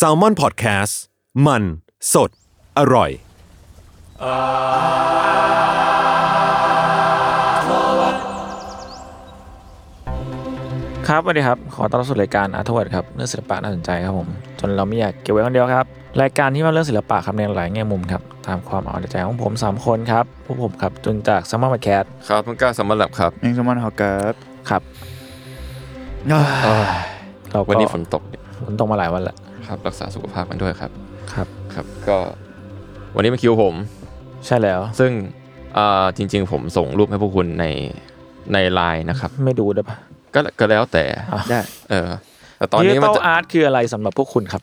s a l ม o n PODCAST มัน สด อร่อย ครับสวัสดีครับ ขอต้อนรับสู่รายการอาร์ทเวิร์ดครับเรื่องศิลปะน่าสนใจครับผม จนเราไม่อยากเก็บไว้คนเดียวครับ รายการที่มาเรื่องศิลปะครับในหลายแง่มุมครับ ตามความเอาใจของผม 3 คนครับพวกผมครับจนจากซัมเมอร์มาแคทครับมันกล้าสำรับครับ เองสมอนฮอกัสครับ เราก็วันนี้ฝนตก ฝนตกมาหลายวันแล้วครับรักษาสุขภาพกันด้วยครับครับ ครับ ก็วันนี้เป็นคิวผม ใช่แล้ว ซึ่งอ่าจริง ๆ ผมส่งรูปให้พวกคุณในในไลน์นะครับ ไม่ดูได้ปะก็ก็แล้วแต่ได้เออแต่ตอนนี้ดิจิมัตนอลจะอาร์ตคืออะไรสำหรับพวกคุณครับ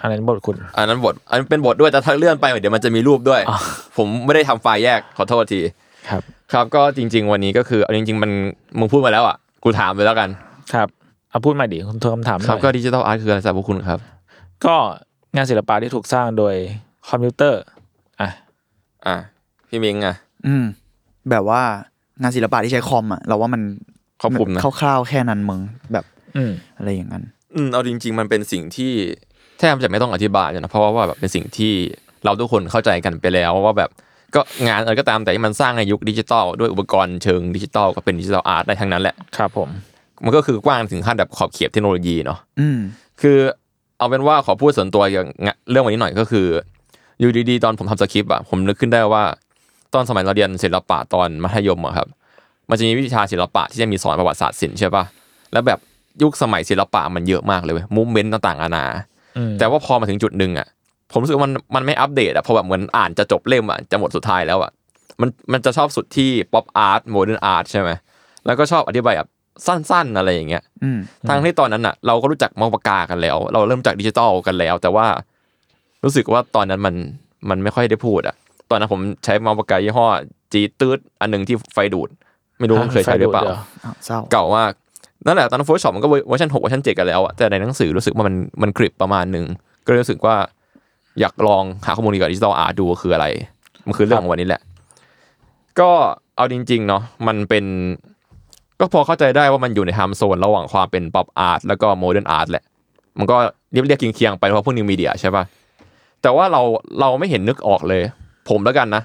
อันนั้นบทคุณ อันนั้นบทอันนเป็นบทด้วยแต่ถ้าเลื่อนไปเดี๋ยวมันจะมีรูปด้วยอ๋อผมไม่ได้ทำไฟล์แยกขอโทษทีครับ ครับก็จริง ๆ วันนี้ก็คือเอาจริง ๆ มันมึงพูดมาแล้วอะกูถามไปแล้วกันครับ เอาพูดมาดิคุณทวนคำถามหครัน่บอยก็ดิจิทัลอาร์ตคืออะไรสำหรับพวกคุณครับ ก็งานศิลปะที่ถูกสร้างโดยคอมพิวเตอร์ อะ อะ พี่มิงอะ อืม แบบว่างานศิลปะที่ใช้คอมอะเราว่ามันครอบคลุมนะคร่าวๆแค่นั้นมึงแบบ อืมอะไรอย่างนั้น อืมเอาจริง ๆ มันเป็นสิ่งที่แทบจะไม่ต้องอธิบายเลยนะเพราะว่าแบบเป็นสิ่งที่เราทุกคนเข้าใจกันไปแล้วว่าแบบก็งานอะไรก็ตามแต่ที่มันสร้างในยุคดิจิตอลด้วยอุปกรณ์เชิงดิจิตอลก็เป็น digital art ได้ทั้งนั้นแหละ ครับผม มันก็คือกว้างถึงขั้นแบบขอบเขตเทคโนโลยีเนาะอืมคือเอาเป็นว่าขอพูดส่วนตัวอย่างเรื่องวันนี้หน่อยก็คือ อยู่ดีๆ ตอนผมทำสคริปต์อะผมนึกขึ้นได้ว่า ตอนสมัยเราเรียนศิลปะตอนมัธยมอะครับ มันจะมีวิชาศิลปะที่จะมีสอนประวัติศาสตร์ศิลป์ใช่ปะแล้วแบบยุคสมัยศิลปะมันเยอะมากเลยเว้ย movement ต่างๆนานาอืมแต่ว่าพอมาถึงจุดหนึ่งอะผมรู้สึกว่ามันมันไม่อัปเดตอะเพราะแบบเหมือนอ่านจะจบเล่มอะจะหมดสุดท้ายแล้วอะมันมันจะจบสุดที่ pop art modern art ใช่ไหมแล้วก็ชอบอธิบายแบบ สั้นๆอะไรอย่างเงี้ยอืมทั้งที่ตอนนั้นอะ เราก็รู้จักเมาส์ปากกากันแล้ว เราเริ่มจากดิจิตอลกันแล้ว แต่ว่ารู้สึกว่าตอนนั้นมันมันไม่ค่อยได้พูดอะ ตอนนั้นผมใช้เมาส์ปากกายี่ห้อจีตืดอันหนึ่งที่ไฟดูด ไม่รู้มันเคยใช้หรือเปล่าดี๋วอ้าวเศร้าเก่ามากนั่นแหละตอนนั้น Photoshop มันก็เวอร์ชันหกเวอร์ชันเจ็ดกันแล้วอะแต่ในหนังสือรู้สึกว่ามันมันกริบประมาณหนึ่งก็เลยรู้สึกว่าอยากลองหาข้อมูลเกี่ยวกับ digital art ดูว่าคืออะไร มันคือเรื่องของวันนี้แหละ ก็เอาจริง ๆ เนาะมันเป็น ก็พอเข้าใจได้ว่ามันอยู่ใน time zone ระหว่างความเป็น pop art แล้วก็ modern art แหละ มันก็เรียบเรียกเคียงๆไปเพราะพวก new media ใช่ปะแต่ว่าเราเราไม่เห็นนึกออกเลย ผมแล้วกันนะ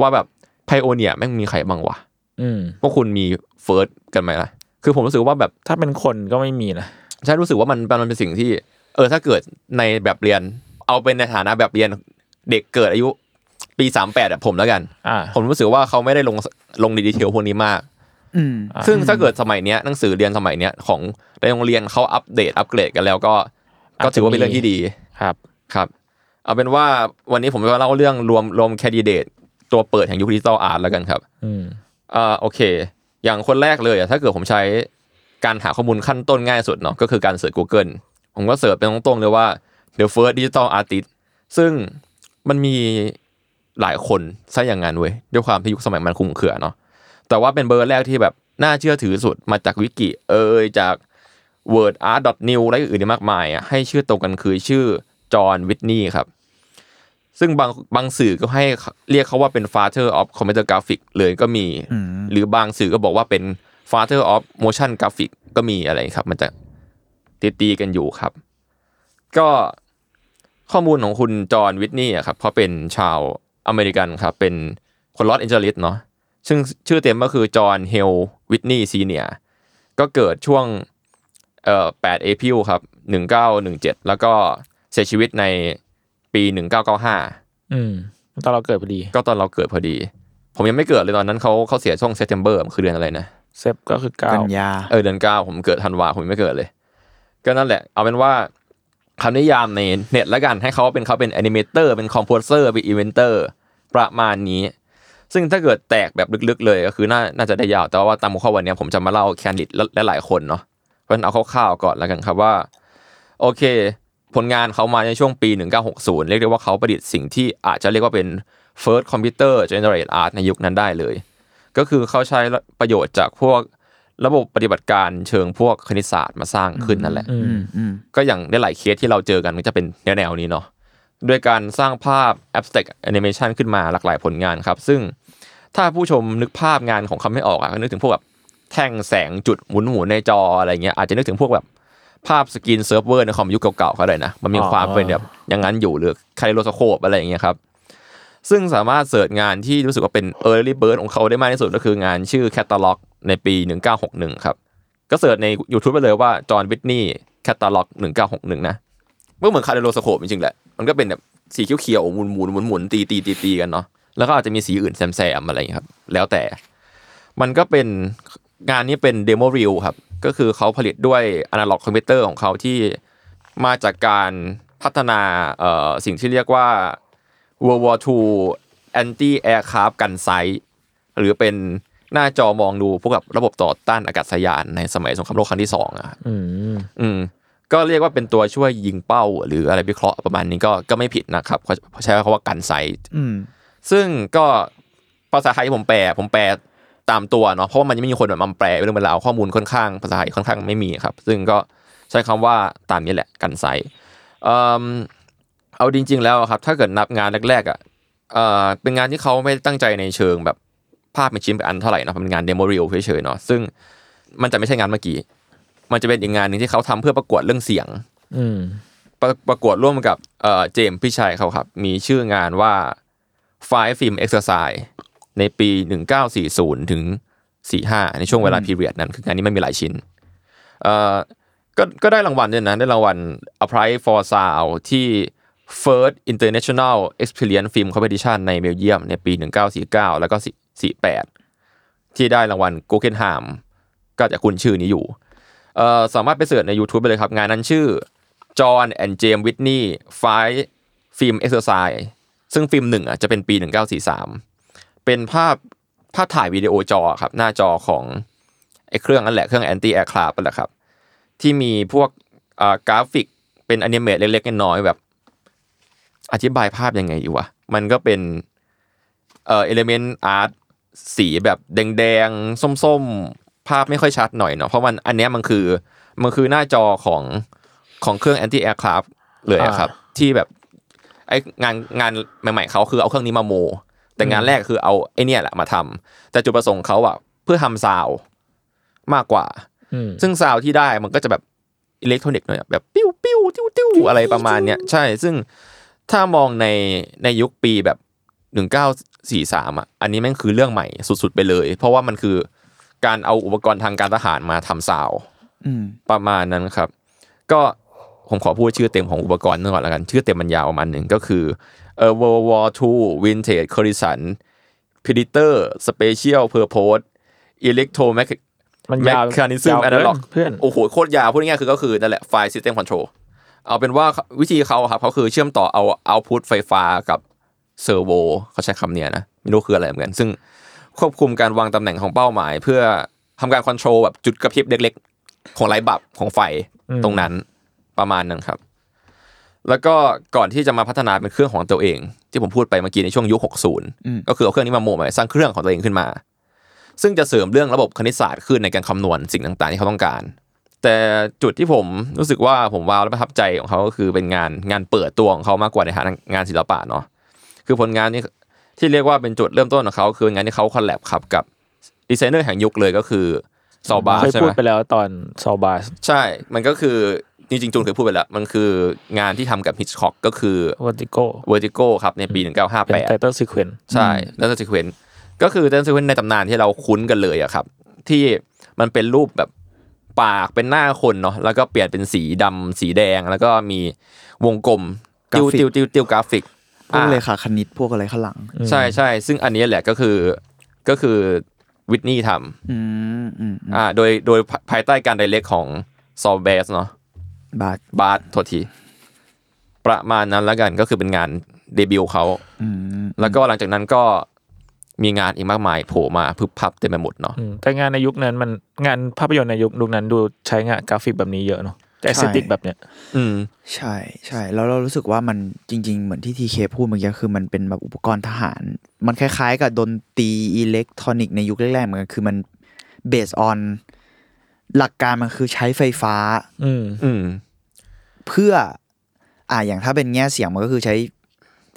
ว่าแบบ pioneer แม่งมีใครบ้างวะอืมพวกคุณมี first กันไหมล่ะ คือผมรู้สึกว่าแบบถ้าเป็นคนก็ไม่มีนะใช่รู้สึกว่ามันมันเป็นสิ่งที่ เออถ้าเกิดในแบบเรียน เอาเป็นในฐานะแบบเรียนเด็กเกิดอายุปีสามแปดแบบผมแล้วกันอ่าผมรู้สึกว่าเขาไม่ได้ลงลงใน detail พวกนี้มากอืมอ่า ซึ่งถ้าเกิดสมัยเนี้ยหนังสือเรียนสมัยเนี้ยของในโรงเรียนเขาอัปเดตอัปเกรดกันแล้วก็ ก็ถือว่าเป็นเรื่องที่ดีครับครับ เอาเป็นว่าวันนี้ผมจะเล่าเรื่องรวมรวม candidateตัวเปิดแห่งยุค digital art แล้วกันครับอืมอ่าโอเค อย่างคนแรกเลยอะถ้าเกิดผมใช้การหาข้อมูลขั้นต้นง่ายสุดเนาะก็คือการ search Google ผมก็ search เป็นตรงๆเลยว่า the first digital artist ซึ่งมันมีหลายคนซะอย่างนั้นเว้ยด้วยความที่ยุคสมัยมันคลุมเครือเนาะ แต่ว่าเป็นเบอร์แรกที่แบบน่าเชื่อถือสุดมาจากวิกิเอยจาก World Art News และอื่นๆอีกมากมายอะให้ชื่อตรงกันคือชื่อจอห์นวิทนีย์ครับ ซึ่งบางบางสื่อก็ให้เรียกเขาว่าเป็น father of computer graphic เลยก็มีอืมหรือบางสื่อก็บอกว่าเป็น father of motion graphic ก็มีอะไรครับ มันจะตีตีๆกันอยู่ครับ ก็ข้อมูลของคุณจอห์นวิทนีย์อะครับเขาเป็นชาวอเมริกันครับ เป็นคนลอสแอนเจลิสเนาะ ซึ่งชื่อเต็มก็คือจอห์นเฮลวิทนีย์ senior ก็เกิดช่วงเอ่อ8 April ครับ 1917 แล้วก็เสียชีวิตในปี 1995 อืมตอนเราเกิดพอดี ก็ตอนเราเกิดพอดี ผมยังไม่เกิดเลยตอนนั้นเขาเขาเสียช่วง September คือเดือนอะไรนะเซฟก็คือเก้ากันยาเออเดือนเก้าผมเกิดธันวาผมยังไม่เกิดเลย ก็นั่นแหละ เอาเป็นว่าคำนิยามในเน็ตแล้วกันให้เขาเป็นเขาเป็น animator เป็น composer เป็น inventor ประมาณนี้ ซึ่งถ้าเกิดแตกแบบลึกๆเลยก็คือน่าน่าจะได้ยาวแต่ว่าตามหัวข้อวันนี้ผมจะมาเล่า candidateและหลายๆคนเนาะเพราะฉะนั้นเอาคร่าวๆก่อนแล้วกันครับว่า โอเค ผลงานเขามาในช่วงปี 1960 เรียกได้ว่าเขาประดิษฐ์สิ่งที่อาจจะเรียกว่าเป็น first computer generate art ในยุคนั้นได้เลย ก็คือเขาใช้ประโยชน์จากพวกระบบปฏิบัติการเชิงพวกคณิตศาสตร์มาสร้างขึ้นนั่นแหละอือืมมอืมก็อย่างได้หลายเคสที่เราเจอกันก็จะเป็นแนวๆนี้เนาะ ด้วยการสร้างภาพ abstract animation ขึ้นมาหลากหลายผลงานครับ ซึ่งถ้าผู้ชมนึกภาพงานของเขาไม่ออกอะก็นึกถึงพวกแบบแท่งแสงจุดหมุนหมุนในจออะไรเงี้ยอาจจะนึกถึงพวกแบบภาพ screensaver ในคอมยุคเก่าๆก็ได้นะ มันมีความเป็นแบบอย่างนั้นอยู่หรือ kaleidoscope อะไรอย่างเงี้ยครับ ซึ่งสามารถ search งานที่รู้สึกว่าเป็น Early Bird ของเขาได้มากที่สุดก็คืองานชื่อ Catalog ในปี 1961 ครับ ก็ search ใน YouTube ไปเลยว่า John Whitney Catalog 1961 นะ ก็เหมือน kaleidoscope จริงๆแหละมันก็เป็นแบบสีเขียวๆหมุนๆหมุนหมุนๆตีตีตีตีกันเนาะแล้วก็อาจจะมีสีอื่นแซมๆอะไรอย่างเงี้ยครับ แล้วแต่ มันก็เป็นงานนี้เป็นเดโมรี l ครับ ก็คือเขาผลิตด้วย analog computer ของเขาที่มาจากการพัฒนาเอ่อสิ่งที่เรียกว่า World War II Anti Aircraft Gun Sight หรือเป็นหน้าจอมองดูพวกกับระบบต่อต้านอากาศยานในสมัยสงครามโลกครั้งที่สองอะอืมอืม ก็เรียกว่าเป็นตัวช่วยยิงเป้า หรืออะไรวิเคราะห์ประมาณนี้ก็ก็ไม่ผิดนะครับเขาใช้คำว่า gun sight อืมซึ่งก็ภาษาไทยผมแปลผมแปลตามตัวเนาะเพราะว่ามันยังไม่มีคนแบบมาแปลเป็นเรื่องเป็นราวข้อมูลค่อนข้างภาษาไทยค่อนข้างไม่มีครับ ซึ่งก็ใช้คำว่าตามนี้แหละ gun sight เอ่อเอาจริง ๆ แล้วอะครับ ถ้าเกิดนับงานแรกๆอะเอ่อเป็นงานที่เขาไม่ได้ตั้งใจในเชิงแบบภาพเป็นชิ้นเป็นอันเท่าไหร่เนอะเป็นงาน demo reel เฉยๆเนาะซึ่งมันจะไม่ใช่งานเมื่อกี้ มันจะเป็นอีกงานหนึ่งที่เขาทำเพื่อประกวดเรื่องเสียง อืมประประกวดร่วมกับเอ่อเจมส์พี่ชัยเขาครับ มีชื่องานว่า Five Film Exercise ในปี1940ถึง45ในช่วงเวลาพีเรียดนั้นคืองานนี้มันมีหลายชิ้นเอ่อก็ก็ได้รางวัลด้วยนะ ได้รางวัล a Prize for Sound ที่ First International Experience Film Competition ในเบลเยียมในปี 1949 แล้วก็ 48 ที่ได้รางวัล g u g g e n h e i m ก็จะคุ้นชื่อนี้อยู่ เอ่อสามารถไป search ใน YouTube ไปเลยครับ งานนั้นชื่อ John and James Whitney Five Film Exercises ซึ่งฟิล์มหนึ่งอะจะเป็นปี 1943 เป็นภาพภาพถ่ายวิดีโอจอครับ หน้าจอของไอ้เครื่องนั่นแหละ เครื่อง anti aircraft นั่นแหละครับ ที่มีพวกกราฟิกเป็น animate เล็กๆน้อยๆแบบ อธิบายภาพยังไงดีวะ มันก็เป็นเอ่อ element art สีแบบแดงๆ ส้มๆ ภาพไม่ค่อยชัดหน่อยเนาะเพราะมันอันเนี้ยมันคือมันคือหน้าจอของของเครื่อง anti aircraft เลยอะครับ ที่แบบไองานงานใหม่ๆเขาคือเอาเครื่องนี้มาโม แต่งานแรกคือเอาไอเนี่ยแหละมาทำแต่จุดประสงค์เขาอะเพื่อทำ sound มากกว่าอืมซึ่ง sound ที่ได้มันก็จะแบบอิเล็กทรอนิกส์หน่อยอะแบบปิ้วปิ้วติ้วติ้วอะไรประมาณเนี้ยใช่ซึ่งถ้ามองในในยุคปีแบบหนึ่งเก้าสี่สามอะอันนี้แม่งคือเรื่องใหม่สุดๆไปเลย เพราะว่ามันคือ การเอาอุปกรณ์ทางการทหารมาทำซาวด์อืมประมาณนั้นครับ ก็ผมขอพูดชื่อเต็มของอุปกรณ์นึงก่อนแล้วกัน ชื่อเต็มมันยาวประมาณหนึ่งก็คือเอ่อ World War II Vintage Corison Predator Special Purpose Electromech มันยาว Mechanism ยาวเกิน Analog เพื่อนโอ้โหโคตรยาวพูดง่ายๆคือก็คือนั่นแหละไฟล์ System Control เอาเป็นว่าวิธีเขาอะครับเขาคือเชื่อมต่อเอา output ไฟฟ้ากับ servo เขาใช้คำเนี้ยนะ ไม่รู้คืออะไรเหมือนกัน ซึ่ง ควบคุมการวางตำแหน่งของเป้าหมาย เพื่อทำการ control แบบจุดกระพริบเล็ก ๆ ของ light bulb ของไฟอืมตรงนั้นประมาณนั้นครับ แล้วก็ก่อนที่จะมาพัฒนาเป็นเครื่องของตัวเอง ที่ผมพูดไปเมื่อกี้ในช่วงยุค 60 ก็คือเอาเครื่องนี้มาโมใหม่สร้างเครื่องของตัวเองขึ้นมา ซึ่งจะเสริมเรื่องระบบคณิตศาสตร์ขึ้นในการคำนวณสิ่งต่างๆ ที่เขาต้องการ แต่จุดที่ผมรู้สึกว่าผมว้าวและประทับใจของเขาก็คือเป็นงานงานเปิดตัวของเขามากกว่าในฐานะงานศิลปะเนาะคือผลงานนี้ ที่เรียกว่าเป็นจุดเริ่มต้นของเขาคืองานที่เขา collab ครับกับดีไซเนอร์แห่งยุคเลยก็คือซอลบาเคยใช่พูไหดมไปแล้วตอนซอลบาสใช่ มันก็คือจริงๆจูนเคยพูดไปแล้ว มันคืองานที่ทำกับฮิตช c อกก็คือวอติโก้ Vertigo ครับในปีเป็นไต1958เติลซีเควนใช่แล้วก็ซีเควนก็คือเต้นซีเควนในตำนานที่เราคุ้นกันเลยอะครับ ที่มันเป็นรูปแบบปากเป็นหน้าคนเนาะแล้วก็เปลี่ยนเป็นสีดำสีแดงแล้วก็มีวงกลมกราติวฟิกติวติวติวกราฟิก พวกอ่าเลขาคณิตพวกอะไรข้างหลัง ใช่ใช่ซึ่งอันนี้แหละก็คือก็คือวิทนี่ทอืมอืมอืมำอ่า โดยโดยภายใต้การ direct ของ Saul Bass เนาะบาสบาสโทษที ประมาณนั้นแล้วกันก็คือเป็นงานเดบิวต์เขาอืมแล้วก็หลังจากนั้นก็มีงานอีกมากมายโผล่มาพึบพับเต็มไปหมดเนาะอืมแต่งานในยุคนั้นมันงานภาพยนตร์ในยุคยุคนั้นดูใช้งานกราฟิกแบบนี้เยอะเนาะ แต่ aesthetic แบบเนี้ยอืมใช่ใช่แล้วเรารู้สึกว่ามันจริง ๆ เหมือนที่ทีเคพูดเมื่อกี้คือมันเป็นแบบอุปกรณ์ทหาร มันคล้าย ๆ กับดนตรีอิเล็กทรอนิกส์ในยุคแรกๆเหมือนกันคือมันเบสออนหลักการมันคือใช้ไฟฟ้า อืมอืมเพื่อ อ่าอย่างถ้าเป็นแง่เสียงมันก็คือใช้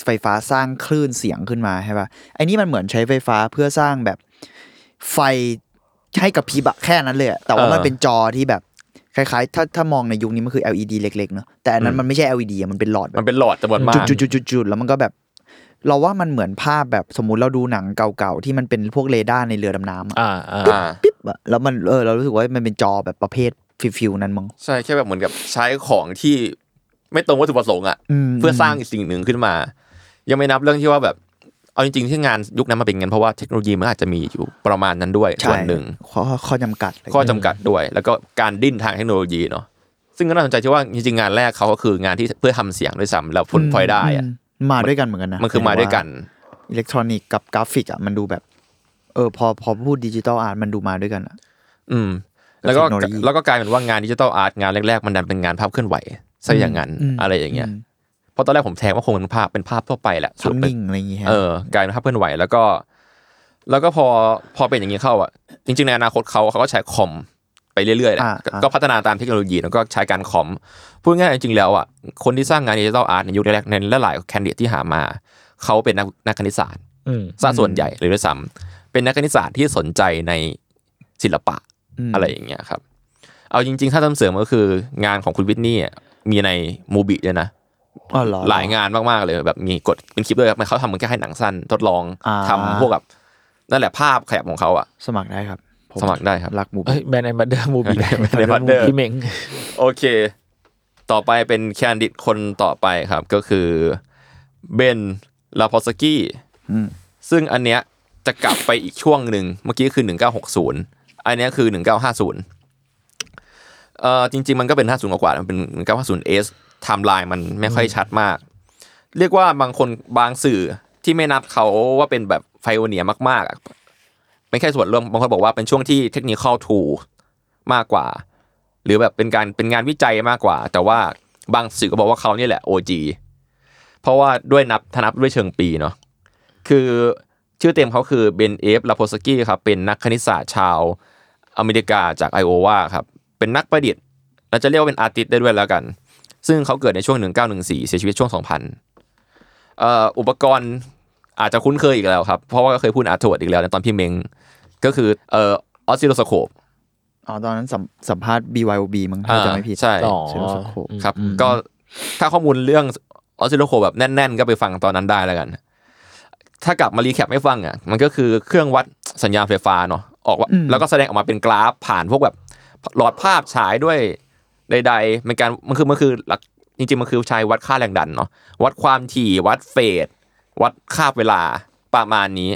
ไฟฟ้าสร้างคลื่นเสียงขึ้นมาใช่ปะไอ้นี่มันเหมือนใช้ไฟฟ้าเพื่อสร้างแบบไฟให้กับพริบอะแค่นั้นเลยอะแต่ว่าเออมันเป็นจอที่แบบ คล้ายๆ ถ้าถ้ามองในยุคนี้มันคือ LED เล็กๆเนอะแต่อันนั้นอืมมันไม่ใช่ LED อะมันเป็นหลอดแบมันบเป็นหลอดจำนวนมาก จุดๆๆๆๆแล้วมันก็แบบ เราว่ามันเหมือนภาพแบบสมมุติเราดูหนังเก่าๆที่มันเป็นพวกเรดาร์ในเรือดำน้ำอะอ่าอ่าอ่า ปิ๊บอะแล้วมันเออเรารู้สึกว่ามันเป็นจอแบบประเภทฟิลๆนั้นมั้งใช่แค่แบบเหมือนกับใช้ของที่ไม่ตรงวัตถุประสงค์อะ ม เพื่อสร้างอีกสิ่งหนึ่งขึ้นมา ยังไม่นับเรื่องที่ว่าแบบ เอาจริงๆที่งานยุคนั้นมาเป็นงั้นเพราะว่าเทคโนโลยีมันอาจจะมีอยู่ประมาณนั้นด้วยใช่ส่วนหนึ่งข้อข้อจำกัดะไรข้อจำกัดด้วย แล้วก็การดิ้นทางเทคโนโลยีเนาะซึ่งก็น่าสนใจที่ว่าจริงๆงานแรกเขาก็คืองานที่เพื่อทำเสียงด้วยซ้ำแล้วผลพลอยได้อะมมาด้วยกันเหมือนกันนะมันคือมาด้วยกันอิเล็กทรอนิกส์กับกราฟิกอะมันดูแบบเออพอพอพูด digital art มันดูมาด้วยกันอะอืม แล้วก็เทคโนโลยีแล้วก็กลายเป็นว่างาน digital art งานแรกๆมันดันเป็นงานภาพเคลื่อนไหวซะอย่างนั้นมอะไรอย่างเงี้ยมเพ ราะตอนแรกผมแทงว่าคงเป็นภาพเป็นภาพทั่วไปแหละภาพนิ่งอะไรอย่างเงี้ยเออกลายเป็นภาพเคลื่อนไหวแล้วก็ แล้วก็พอพอเป็นอย่างนี้เข้าอะจริง ๆ ในอนาคตเขาเขาก็ใช้คอมไปเรื่อยๆแหละอ่าก็อ่าก็พัฒนาตามเทคโนโลยีแล้วก็ใช้การคอมพูดง่ายๆจริงๆแล้วอะคนที่สร้างงานดิจิทัลอาร์ตในยุคแรกๆในหลายๆแคนดิเดตที่หามาเขาเป็นนักนักคณิตศาสตร์อืมซะส่วนใหญ่เลยด้วยซ้ำเป็นนักคณิตศาสตร์ที่สนใจในศิลปะมอะไรอย่างเงี้ยครับ เอาจริง ๆ ถ้าทำเสริมก็คืองานของคุณวิทนี่อะมีในมูบิด้วยนะอ๋อเหรอหลายงานมากๆเลยแบบมีกดเป็นคลิปด้วยครับมันเขาทำเหมือนแค่ให้หนังสั้นทดลองอ่าทำพวกแบบนั่นแหละภาพขยับของเขาอะ สมัครได้ครับผสมัครได้ครับรักหมูเอ้ย brand ambassador มูบี Brand Ambassador พี่เม้งโอเค ต่อไปเป็น candidate คนต่อไปครับ ก็คือ Ben Laposky อืมซึ่งอันเนี้ยจะกลับไปอีกช่วงหนึ่งเมื่อกี้คือ 1960 อันเนี้ยคือ 1950 เอ่อจริง ๆ มันก็เป็น 50 กว่ามันเป็น950 S timeline มันไม่ค่อยชัดมาก เรียกว่าบางคนบางสื่อที่ไม่นับเขาว่าเป็นแบบ pioneer มากๆอะไม่แค่ส่วนร่วมบางคนบอกว่าเป็นช่วงที่ technical tool มากกว่า หรือแบบเป็นการเป็นงานวิจัยมากกว่า แต่ว่าบางสื่อก็บอกว่าเขานี่แหละ OG เพราะว่าด้วยนับถ้านับด้วยเชิงปีเนาะคือชื่อเต็มเขาคือ Ben F. Laposky ครับเป็นนักคณิตศาสตร์ชาวอเมริกาจากไอโอวาครับ เป็นนักประดิษฐ์เราจะเรียกว่าเป็น artist ได้ด้วยแล้วกัน ซึ่งเขาเกิดในช่วง 1914 เสียชีวิตช่วง 2000เอ่ออุปกรณ์อาจจะคุ้นเคยอีกแล้วครับ เพราะว่าก็เคยพูดอาร์ทวดอีกแล้วในตอนพี่เมงก็คือเอ่อออสซิโลสโคปอ๋อตอนนั้นสัมสัมภาษณ์ BYOB มั้งถ้าจะไม่ผิดใช่อ๋อเซลล์สโคปครับอืมก็ถ้าข้อมูลเรื่องออสซิโลโคแบบแน่น ๆ ก็ไปฟังตอนนั้นได้แล้วกัน ถ้ากลับมา recap ให้ฟังอะมันก็คือเครื่องวัดสัญญาณไฟฟ้าเนาะออกว่าอืมแล้วก็แสดงออกมาเป็นกราฟผ่านพวกแบบ หลอดภาพฉายด้วยใดๆมันการมันคือมันคือหลักจริงๆมันคือใช้วัดค่าแรงดันเนาะวัดความถี่วัดเฟสวัดค่าบเวลาประมาณนี้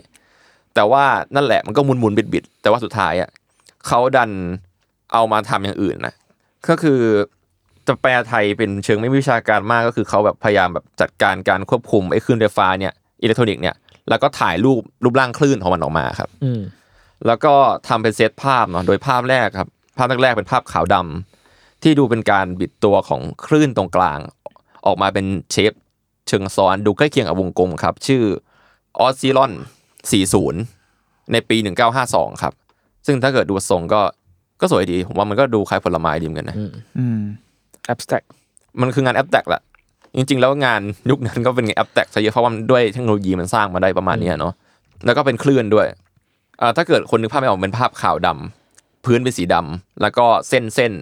แต่ว่านั่นแหละมันก็หมุนๆบิดๆแต่ว่าสุดท้ายอะเขาดันเอามาทำอย่างอื่นนะก็คือจะแปลไทยเป็นเชิงไม่วิชาการมากก็คือเขาแบบพยายามแบบจัดการการควบคุมไอ้คลื่นไฟฟ้าเนี่ยอิเล็กทรอนิกส์เนี่ยแล้วก็ถ่ายรูปรูปร่างคลื่นของมันออกมาครับอืมแล้วก็ทำเป็นเซตภาพเนาะโดยภาพแรกครับ ภาพแรกๆเป็นภาพขาวดำที่ดูเป็นการบิดตัวของคลื่นตรงกลาง ออกมาเป็นเชฟเชิงซ้อนดูใกล้เคียงกับวงกลมครับ ชื่อออสซิลอน 40 ในปี 1952 ครับ ซึ่งถ้าเกิดดูทรงก็ก็สวยดี ผมว่ามันก็ดูคล้ายผลไม้ดีเหมือนกันนะอืม abstract มันคืองาน abstract แหละจริง ๆ แล้วงานยุคนั้นก็เป็นงาน abstract ซะเยอะเพราะว่ามันด้วยเทคโนโลยีมันสร้างมาได้ประมาณเนี้ยเนาะแล้วก็เป็นคลื่นด้วยอ่าถ้าเกิดคนนึกภาพไม่ออกเป็นภาพขาวดำ พื้นเป็นสีดำแล้วก็เส้นเส้น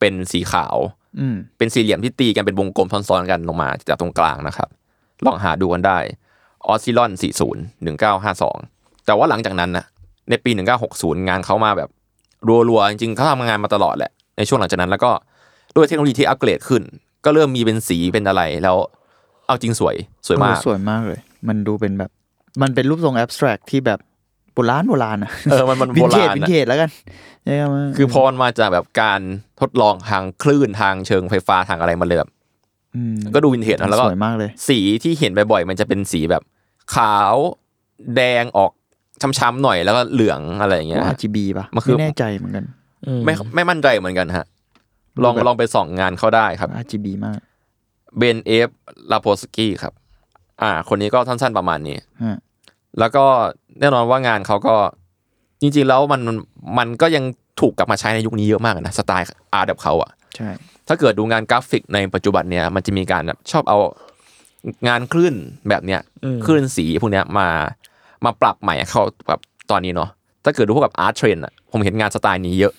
เป็นสีขาวอืมเป็นสี่เหลี่ยมที่ตีกันเป็นวงกลมซ้อนๆกันลงมาจากตรงกลางนะครับ ลองหาดูกันได้ Oscillon 40 1952 แต่ว่าหลังจากนั้นนะในปี 1960 งานเขามาแบบรัวๆ จริงๆเขาทำงานมาตลอดแหละ ในช่วงหลังจากนั้นแล้วก็ด้วยเทคโนโลยีที่อัปเกรดขึ้น ก็เริ่มมีเป็นสีเป็นอะไรแล้วเอาจริงสวยสวยมากเออสวยมากเลย มันดูเป็นแบบ มันเป็นรูปทรง abstract ที่แบบ โบราณโบราณอะเออมันมันวิโบนเทราจณวินอะเทจแล้วกันใช่ไหมคือพอมันมาจากแบบการทดลองทางคลื่นทางเชิงไฟฟ้าทางอะไรมันเลยแบบอืมก็ดูวินเทจนะแล้วก็สวยมากเลย สีที่เห็นบ่อยๆมันจะเป็นสีแบบ ขาวแดงออกช้ำๆหน่อยแล้วก็เหลืองอะไรอย่างเงี้ยว่า RGB ป่ะมันคือ ไม่แน่ใจเหมือนกันอืมไม่ไม่มั่นใจเหมือนกันฮะ ลองแบบลองไปส่องงานเขาได้ครับ RGB มาก Ben F. Laposky ครับ อ่า คนนี้ก็สั้นๆประมาณนี้ ฮะ แล้วก็แน่นอนว่างานเขาก็จริงๆแล้วมันมันก็ยังถูกกลับมาใช้ในยุคนี้เยอะมากนะสไตล์ art แบบเขาอะใช่ถ้าเกิดดูงานกราฟิกในปัจจุบันเนี่ยมันจะมีการแบบชอบเอางานคลื่นแบบเนี้ยอืมคลื่นสีพวกเนี้ยมามาปรับใหม่เข้าแบบตอนนี้เนาะถ้าเกิดดูพวกกับ art trend อะผมเห็นงานสไตล์นี้เยอะ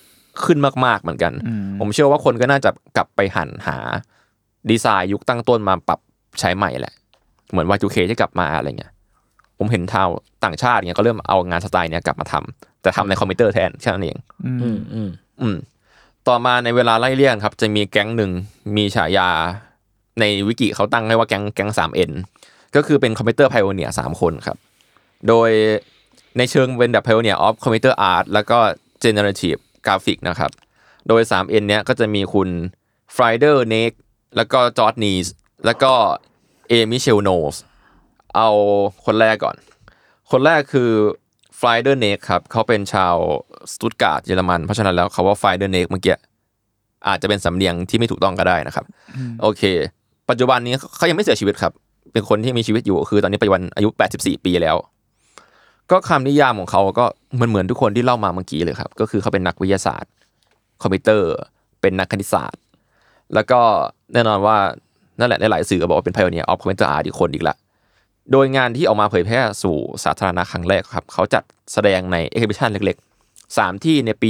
ขึ้นมากๆเหมือนกันอืมผมเชื่อว่าคนก็น่าจะกลับไปหันหาดีไซน์ยุคตั้งต้นมาปรับใช้ใหม่แหละ เหมือน Y2K ที่กลับมาอะไรเงี้ย ผมเห็นทางต่างชาติเนี่ยก็เริ่มเอางานสไตล์เนี้ยกลับมาทำแต่ทำในคอมพิวเตอร์แทนแค่นั้นเองอืมอืมอืมอืมต่อมาในเวลาไล่เลี่ยครับ จะมีแก๊งหนึ่งมีฉายาในวิกิเขาตั้งให้ว่าแก๊งแก๊งสาม N ก็คือเป็น computer pioneer สามคนครับ โดยในเชิงเป็นแบบ Pioneer of Computer Art แล้วก็ Generative Graphic นะครับ โดย 3N เนี้ยก็จะมีคุณ Frieder Nake แล้วก็ Georg Nees แล้วก็ A. Michael Noll เอาคนแรกก่อน คนแรกคือ Frieder Nake ครับเขาเป็นชาวสตุตการ์ตเยอรมัน เพราะฉะนั้นแล้วเขาว่า Frieder Nake เมื่อกี้อาจจะเป็นสำเนียงที่ไม่ถูกต้องก็ได้นะครับ โอเค ปัจจุบันนี้เขายังไม่เสียชีวิตครับ เป็นคนที่มีชีวิตอยู่คือ ตอนนี้ปัจจุบันอายุ 84 ปีแล้ว ก็คำนิยามของเขาก็เหมือนเหมือนทุกคนที่เล่ามาเมื่อกี้เลยครับ ก็คือเขาเป็นนักวิทยาศาสตร์ คอมพิวเตอร์ เป็นนักคณิตศาสตร์ แล้วก็แน่นอนว่านั่นแหละในหลายสื่อก็บอกว่าเป็น pioneer of computer art อีกคนอีกละ โดยงานที่ออกมาเผยแพร่สู่สาธารณะครั้งแรกครับ เขาจัดแสดงใน exhibition เล็กๆ 3 ที่ในปี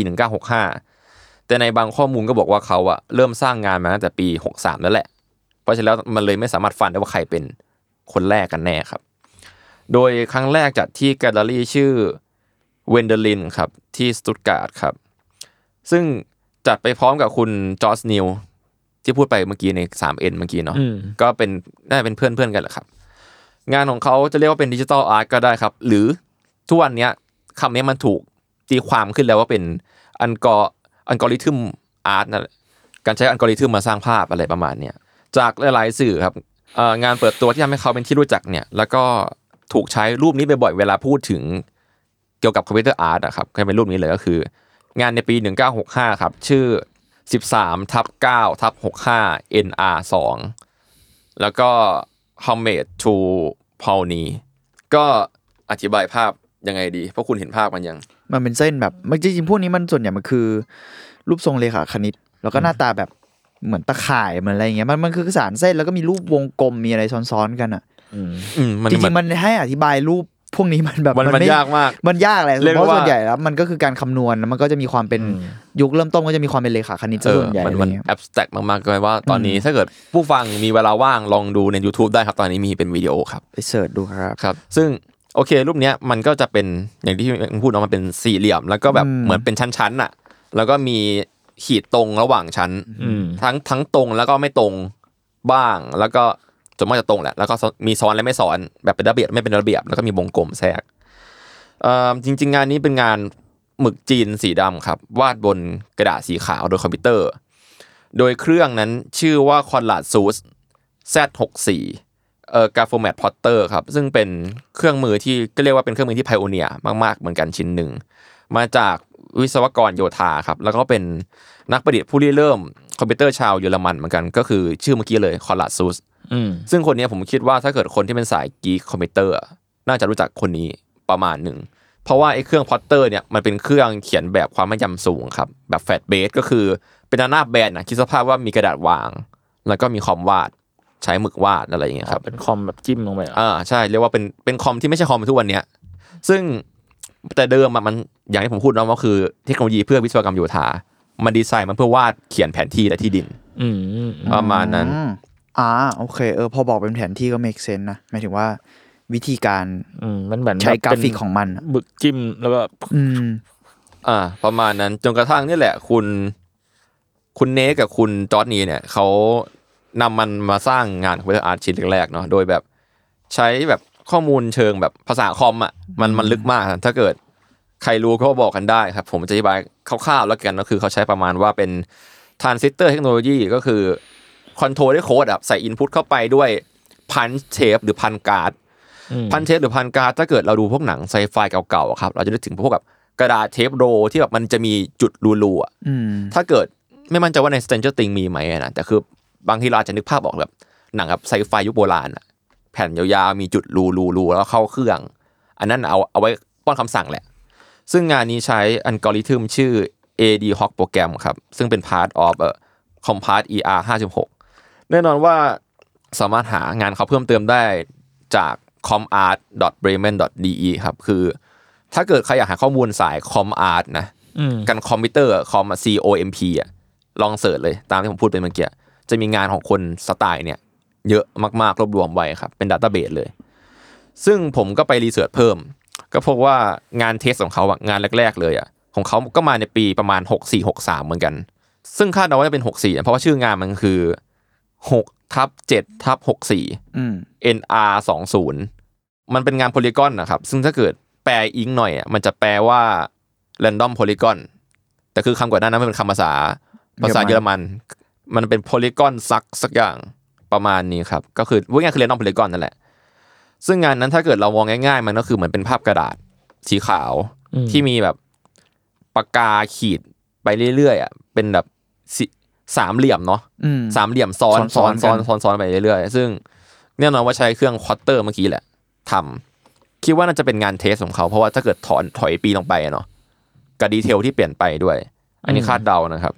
1965 แต่ในบางข้อมูลก็บอกว่าเขาอะเริ่มสร้างงานมาตั้งแต่ปี 63แล้วแหละ เพราะฉะนั้นแล้วมันเลยไม่สามารถฟันได้ว่าใครเป็นคนแรกกันแน่ครับ โดยครั้งแรกจัดที่แกลเลอรี่ชื่อเวนเดลินครับที่สตุตการ์ดครับ ซึ่งจัดไปพร้อมกับคุณจอร์จนิวที่พูดไปเมื่อกี้ใน 3N เมื่อกี้เนาะอืมก็เป็นน่าจะเป็นเพื่อนเพื่อนๆกันแหละครับ งานของเขาจะเรียกว่าเป็นดิจิทัลอาร์ตก็ได้ครับ หรือทุกวันนี้คำนี้มันถูกตีความขึ้นแล้วว่าเป็นอัลกอ algorithm art นั่นแหละการใช้อันกอริทึมมาสร้างภาพอะไรประมาณเนี้ยจากหลายๆสื่อครับงานเปิดตัวที่ทำให้เขาเป็นที่รู้จักเนี่ย แล้วก็ถูกใช้รูปนี้บ่อยๆเวลาพูดถึงเกี่ยวกับ computer art อะครับก็เป็นรูปนี้เลยก็คือ งานในปี 1965 ครับ ชื่อ 13ทับ9ทับ65 NR 2 แล้วก็ Homemade to p a u l n y ก็อธิบายภาพยังไงดี เพราะคุณเห็นภาพมันยัง มันเป็นเส้นแบบมันจริงๆพวกนี้มันส่วนใหญ่มันคือ รูปทรงเลขาคณิต แล้วก็หน้าตาแบบเหมือนตะข่ายเหมือนอะไรอย่างเงี้ยมันมันคือสารเส้นแล้วก็มีรูปวงกลมมีอะไรซ้อนๆกันอะอืมอืมมันจริงๆมันให้อธิบายรูป พวกนี้มันแบบมันมันไยากมาก มันยากแหละเรียกเพราะว่าส่วนใหญ่แล้วมันก็คือการคำนวณแล้วมันก็จะมีความเป็นอืมยุคเริ่มต้นก็จะมีความเป็นเลขาคณิตซะเออส่วนใหญ่มันอะไรมันเงี้ย abstract มากๆเลยว่าตอนนี้ถ้าเกิดผู้ฟังมีเวลาว่างลองดูใน YouTube ได้ครับตอนนี้มีเป็นวิดีโอครับไป search ดูครับครับ ซึ่งโอเค รูปเนี้ยมันก็จะเป็นอย่างที่พูดเนาะมันเป็นสี่เหลี่ยม แล้วก็แบบอืมเหมือนเป็นชั้นๆน่ะ แล้วก็มีขีดตรงระหว่างชั้นอืมทั้งทั้งตรงแล้วก็ไม่ตรงบ้างแล้วก็ ส่วนมากจะตรงแหละแล้วก็มีซ้อนและไม่ซ้อนแบบเป็นระเบียบไม่เป็นระเบียบแล้วก็มีวงกลมแทรกจริง ๆ งานนี้เป็นงานหมึกจีนสีดำครับ วาดบนกระดาษสีขาวโดยคอมพิวเตอร์ โดยเครื่องนั้นชื่อว่า Konrad Zuse Z64 เอ่อ Graphomat plotter ครับ ซึ่งเป็นเครื่องมือที่ก็เรียกว่าเป็นเครื่องมือที่ pioneer มาก ๆ เหมือนกันชิ้นหนึ่ง มาจากวิศวกรโยธาครับ แล้วก็เป็นนักประดิษฐ์ผู้ริเริ่มคอมพิวเตอร์ชาวเยอรมันเหมือนกัน ก็คือชื่อเมื่อกี้เลย Konrad Zuse ซึ่งคนเนี้ยผมคิดว่าถ้าเกิดคนที่เป็นสาย geek คอมพิวเตอร์อะน่าจะรู้จักคนนี้ประมาณหนึ่งเพราะว่าไอ้เครื่อง plotter เนี่ยมันเป็นเครื่องเขียนแบบความแม่นยำสูงครับแบบ flatbed ก็คือเป็นหน้าแบนนะคิดสภาพว่ามีกระดาษวาง แล้วก็มีคอมวาดใช้หมึกวาดอะไรอย่างเงี้ยครับเป็นคอมแบบจิ้มลงไปเหรออ่าใช่เรียกว่าเป็นเป็นคอมที่ไม่ใช่คอมทุกวันเนี้ยซึ่งแต่เดิมอะมันอย่างที่ผมพูดเนาะว่าคือเทคโนโลยีเพื่อวิศวกรรมโยธา มันดีไซน์มันเพื่อวาดเขียนแผนที่และที่ดินอืมอืมอืมประมาณนั้น อืมอ่าโอเคเออพอบอกเป็นแผนที่ก็ make sense นะหมายถึงว่าวิธีการอืมมันเหมือนใช้แบบกราฟิกเป็นของมันอะหมึกจิ้มแล้วก็ อืม อ่า ประมาณนั้นจนกระทั่งนี่แหละ คุณ คุณ Nake กับคุณ Georg Nees เนี่ยเขานำมันมาสร้างงาน computer art ชิ้นแรกๆเนาะโดยแบบใช้แบบข้อมูลเชิงแบบภาษาคอมอะมันมันลึกมากนะถ้าเกิดใครรู้ก็บอกกันได้ครับ ผมจะอธิบายคร่าวๆแล้วกันก็คือเขาใช้ประมาณว่าเป็นtransistor technology ก็คือ control ด้วยโค้ดอะใส่ input เข้าไปด้วย punch tape หรือ punch card อืม punch tape หรือ punch card ถ้าเกิดเราดูพวกหนังไซไฟเก่าๆอะครับ เราจะนึกถึงพวกแบบกระดาษเทป roll ที่แบบมันจะมีจุดรูๆอะอืมถ้าเกิดไม่มั่นใจว่าใน Stranger Things มีไหมอะนะแต่คือบางทีเราอาจจะนึกภาพออกแบบหนังแบบไซไฟยุคโบราณอะแผ่นยาวๆมีจุดรูๆๆแล้วเข้าเครื่อง อันนั้นเอาเอาไว้ป้อนคำสั่งแหละ ซึ่งงานนี้ใช้อัลกอริทึมชื่อ AD Hoc โปรแกรมครับ ซึ่งเป็น part of เอ่อ compArt ER 56 แน่นอนว่าสามารถหางานเขาเพิ่มเติมได้จาก compart bremen de ครับคือ ถ้าเกิดใครอยากหาข้อมูลสาย comp art นะอืมกันคอมพิวเตอร์คอม C O M P อะลอง search เลยตามที่ผมพูดไปเมื่อกี้จะมีงานของคนสไตล์เนี่ยเยอะมากๆรวบรวมไว้ครับ เป็น database เลย ซึ่งผมก็ไปรีเสิร์ชเพิ่ม ก็พบว่างานเทสของเขาอะงานแรก ๆ เลยอะของเขาก็มาในปีประมาณ 64 63 เหมือนกัน ซึ่งคาดเดาว่าจะเป็น 64อะเพราะว่าชื่องานมันคือ 6ทับ7ทับ64อืม NR 2 0มันเป็นงานโพลีกอนนะครับ ซึ่งถ้าเกิดแปลอิงหน่อยอะมันจะแปลว่า random polygon แต่คือคำก่อนหน้านั้นมันเป็นคำภาษาภาษาเยเยออรรมัมันนมันเป็น polygon ซักสักอย่างประมาณนี้ครับ ก็คือว่าง่ายๆคือ random polygon นั่นแหละ ซึ่งงานนั้นถ้าเกิดเรามองง่ายๆ มันก็คือเหมือนเป็นภาพกระดาษสีขาวอืมที่มีแบบปากกาขีดไปเรื่อยๆอะเป็นแบบ สิสามเหลี่ยมเนาะอืมสามเหลี่ยมซ้อนซ้ซ้ออนนๆซ้อนกันซ้อนซ้อนไปเรื่อยๆซึ่งแน่นอนว่าใช้เครื่อง plotter เมื่อกี้แหละทำคิดว่าน่าจะเป็นงาน test ของเขาเพราะว่าถ้าเกิดถอนถอยปีลงไปอะเนาะกับ detail ที่เปลี่ยนไปด้วย อันนี้คาดเดานะครับ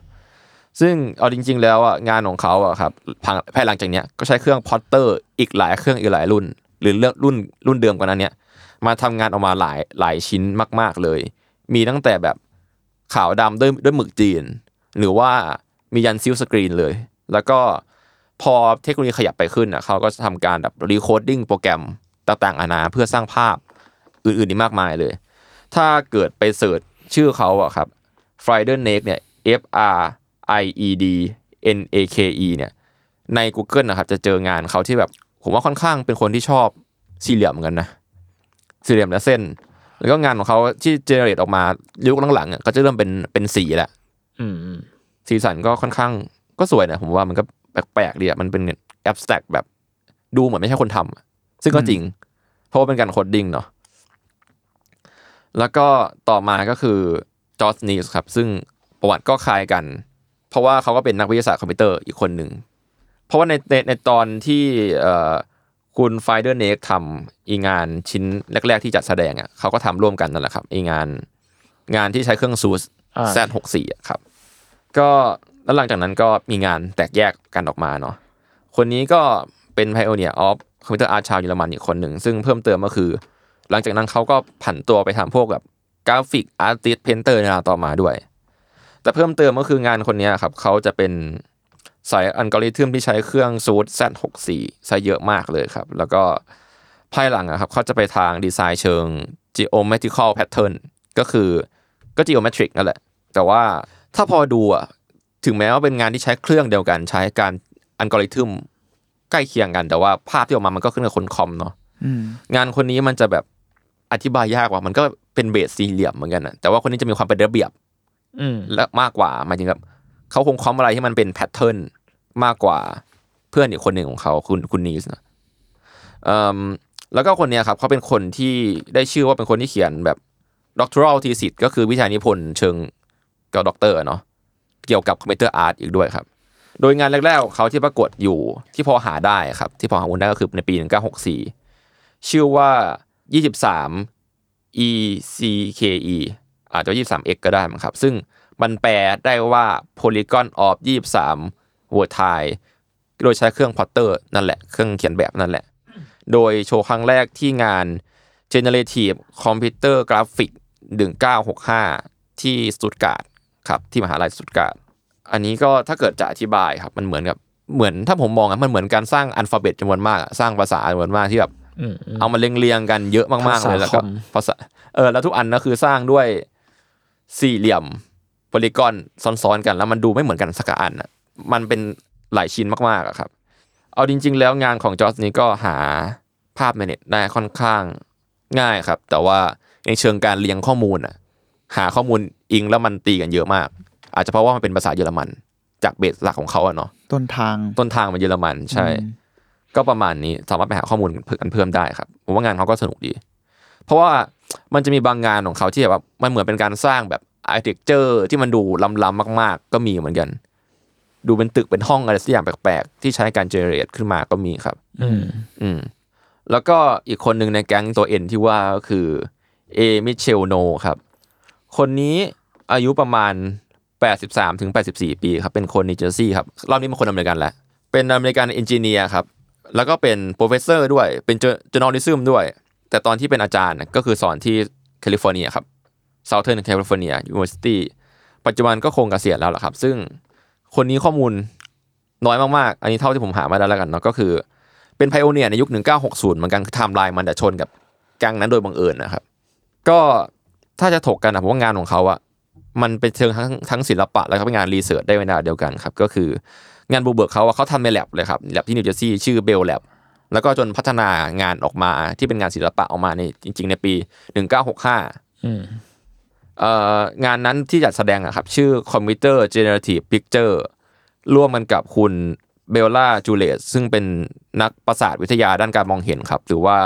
ซึ่งเอาจริง ๆ แล้วอะงานของเขาอะครับภายภายหลังจากเนี้ยก็ใช้เครื่อง plotter อีกหลายเครื่องอีกหลายรุ่น หรือเรื่องรุ่นรุ่นเดิมกว่านั้นเนี่ยมาทำงานออกมาหลายหลายชิ้นมาก ๆเลย มีตั้งแต่แบบขาวดำด้วยด้วยหมึกจีน หรือว่า มียัน silkscreen เลย แล้วก็พอเทคโนโลยีขยับไปขึ้นอะเขาก็จะทำการแบบ recoding โปรแกรมต่างๆอานาเพื่อสร้างภาพอื่นๆนี่มากมายเลย ถ้าเกิดไปเสิร์ชชื่อเขาอะครับ Friday Neck เนี่ย F R I E D N A K E เนี่ยใน Google นะครับจะเจองานเขาที่แบบผมว่าค่อนข้างเป็นคนที่ชอบสี่เหลี่ยมกันนะสี่เหลี่ยมและเส้น แล้วก็งานของเขาที่เจเนเรตออกมายุคหลังๆอะก็จะเริ่มเป็นเป็นสีแหละ สีสันก็ค่อนข้างก็สวยนะผมว่ามันก็แปลกๆดีอะมันเป็นแอบสแต็กแบบดูเหมือนไม่ใช่คนทำอะซึ่งก็จริง เพราะว่าเป็นการ coding เนาะแล้วก็ต่อมาก็คือ Georg Nees ครับ ซึ่งประวัติก็คล้ายกัน เพราะว่าเขาก็เป็นนักวิทยาศาสตร์คอมพิวเตอร์อีกคนหนึ่ง เพราะว่าในในในตอนที่เอ่อคุณ Frieder Nake ทำอีงานชิ้นแรก ๆ ที่จัดแสดงอะเขาก็ทำร่วมกันนั่นแหละครับอีงานงานที่ใช้เครื่อง Zuse อ่า Z หกสี่ครับ ก็แล้วหลังจากนั้นก็มีงานแตกแยกกันออกมาเนาะคนนี้ก็เป็น pioneer of computer art ชาวเยอรมันอีกคนหนึ่ง ซึ่งเพิ่มเติมก็คือ หลังจากนั้นเขาก็ผันตัวไปทำพวกแบบ graphic artist painter ในเวลาต่อมาด้วย แต่เพิ่มเติมก็คืองานคนนี้ครับเขาจะเป็นสายอัลกอริทึมที่ใช้เครื่องซูด Z64 ใช้เยอะมากเลยครับ แล้วก็ภายหลังอะครับเขาจะไปทางดีไซน์เชิง geometrical pattern ก็คือก็ geometric นั่นแหละ แต่ว่า ถ้าพอดูอะถึงแม้ว่าเป็นงานที่ใช้เครื่องเดียวกัน ใช้การอัลกอริทึมใกล้เคียงกัน แต่ว่าภาพที่ออกมามันก็ขึ้นกับคนคอมเนาะอืมงานคนนี้มันจะแบบอธิบายยากกว่ามันก็เป็น base สี่เหลี่ยมเหมือนกันนะแต่ว่าคนนี้จะมีความเป็นระเบียบ อืมและมากกว่าหมายถึงแบบเขาคงคอมอะไรที่มันเป็น pattern มากกว่าเพื่อนอีกคนหนึ่งของเขาคุณคุณ Nees นะเอ่อแล้วก็คนเนี้ยครับเขาเป็นคนที่ได้ชื่อว่าเป็นคนที่เขียนแบบ doctoral thesis ก็คือวิทยานิพนธ์เชิง กับด็อกเตอร์เนาะเกี่ยวกับ computer art อีกด้วยครับ โดยงานแรกๆเขาที่ปรากฏอยู่ที่พอหาได้ครับ ที่พอหาได้ก็คือในปี 1964 ชื่อว่า 23 Ecke อาจจะ 23x ก็ได้มั้งครับ ซึ่งมันแปลได้ว่า polygon of 23 vertices โดยใช้เครื่อง plotter นั่นแหละ เครื่องเขียนแบบนั่นแหละ โดยโชว์ครั้งแรกที่งาน Generative Computer Graphic 1965 ที่สตุตการ์ด ครับที่มหาลัยสตุตการ์ดอันนี้ก็ถ้าเกิดจะอธิบายครับมันเหมือนกับเหมือนถ้าผมมองอะมันเหมือนการสร้างอัลฟาเบตจำนวนมากอะสร้างภาษาจำนวนมากที่แบบอืมอืมเอามาเรียงเรียงๆกันเยอะมากๆเลยภาษาแล้วก็คอมภาษาเออแล้วทุกอันก็คือสร้างด้วยสี่เหลี่ยมโพลีกอนซ้อนๆกัน แล้วมันดูไม่เหมือนกันสักอันอะมันเป็นหลายชิ้นมากๆอะครับ เอาจริง ๆ แล้วงานของจอร์จนี้ก็หาภาพในเน็ตได้ค่อนข้างง่ายครับ แต่ว่าในเชิงการเรียงข้อมูลอะ หาข้อมูลอิงแล้วมันตีกันเยอะมาก อาจจะเพราะว่ามันเป็นภาษาเยอรมัน จากเบสหลักของเขาอะเนาะต้นทางต้นทางมันเยอรมันใช่อืมก็ประมาณนี้สามารถไปหาข้อมูลกันเพิ่มได้ครับผมว่างานเขาก็สนุกดี เพราะว่ามันจะมีบางงานของเขาที่แบบมันเหมือนเป็นการสร้างแบบarchitecture ที่มันดูล้ำๆมาก ๆ ก็มีเหมือนกัน ดูเป็นตึกเป็นห้องอะไรสักอย่างแปลกๆ ที่ใช้การ generate ขึ้นมาก็มีครับ อืมอืมแล้วก็อีกคนหนึ่งในแก๊งตัวเอ็นที่ว่าก็คือ A Michael Noll ครับ คนนี้อายุประมาณ 83ถึง84 ปีครับเป็นคนนิวเจอร์ซีย์ครับรอบนี้เป็นคนอเมริกันแหละเป็นอเมริกัน engineer ครับแล้วก็เป็น professor ด้วยเป็น journalism ด้วย แต่ตอนที่เป็นอาจารย์ก็คือสอนที่แคลิฟอร์เนียครับ Southern California University ปัจจุบันก็คงเกษียณแล้วล่ะครับ ซึ่งคนนี้ข้อมูลน้อยมากๆ อันนี้เท่าที่ผมหามาได้แล้วกันเนาะก็คือ เป็น pioneer ในยุค 1960 เหมือนกันคือไทม์ไลน์มันจะชนกับแก๊งนั้นโดยบังเอิญนะครับ ก็ ถ้าจะถกกันนะผมว่างานของเขาอะมันเป็นเชิงทั้งทั้งศิลปะแล้วก็เป็นงาน research ได้เวลาเดียวกันครับ ก็คืองานบูเบิร์กเขาอะเขาทำในแลบเลยครับแลบที่นิวเจอร์ซีย์ชื่อ Bell Labsแล้วก็จนพัฒนางานออกมาที่เป็นงานศิลปะออกมาในจริง ๆ ในปี1965อืมเอ่องานนั้นที่จัดแสดงอะครับ ชื่อ Computer Generative Picture ร่วมกันกับคุณเบลล่าจูเลสซึ่งเป็นนักประสาทวิทยาด้านการมองเห็นครับ หรือว่า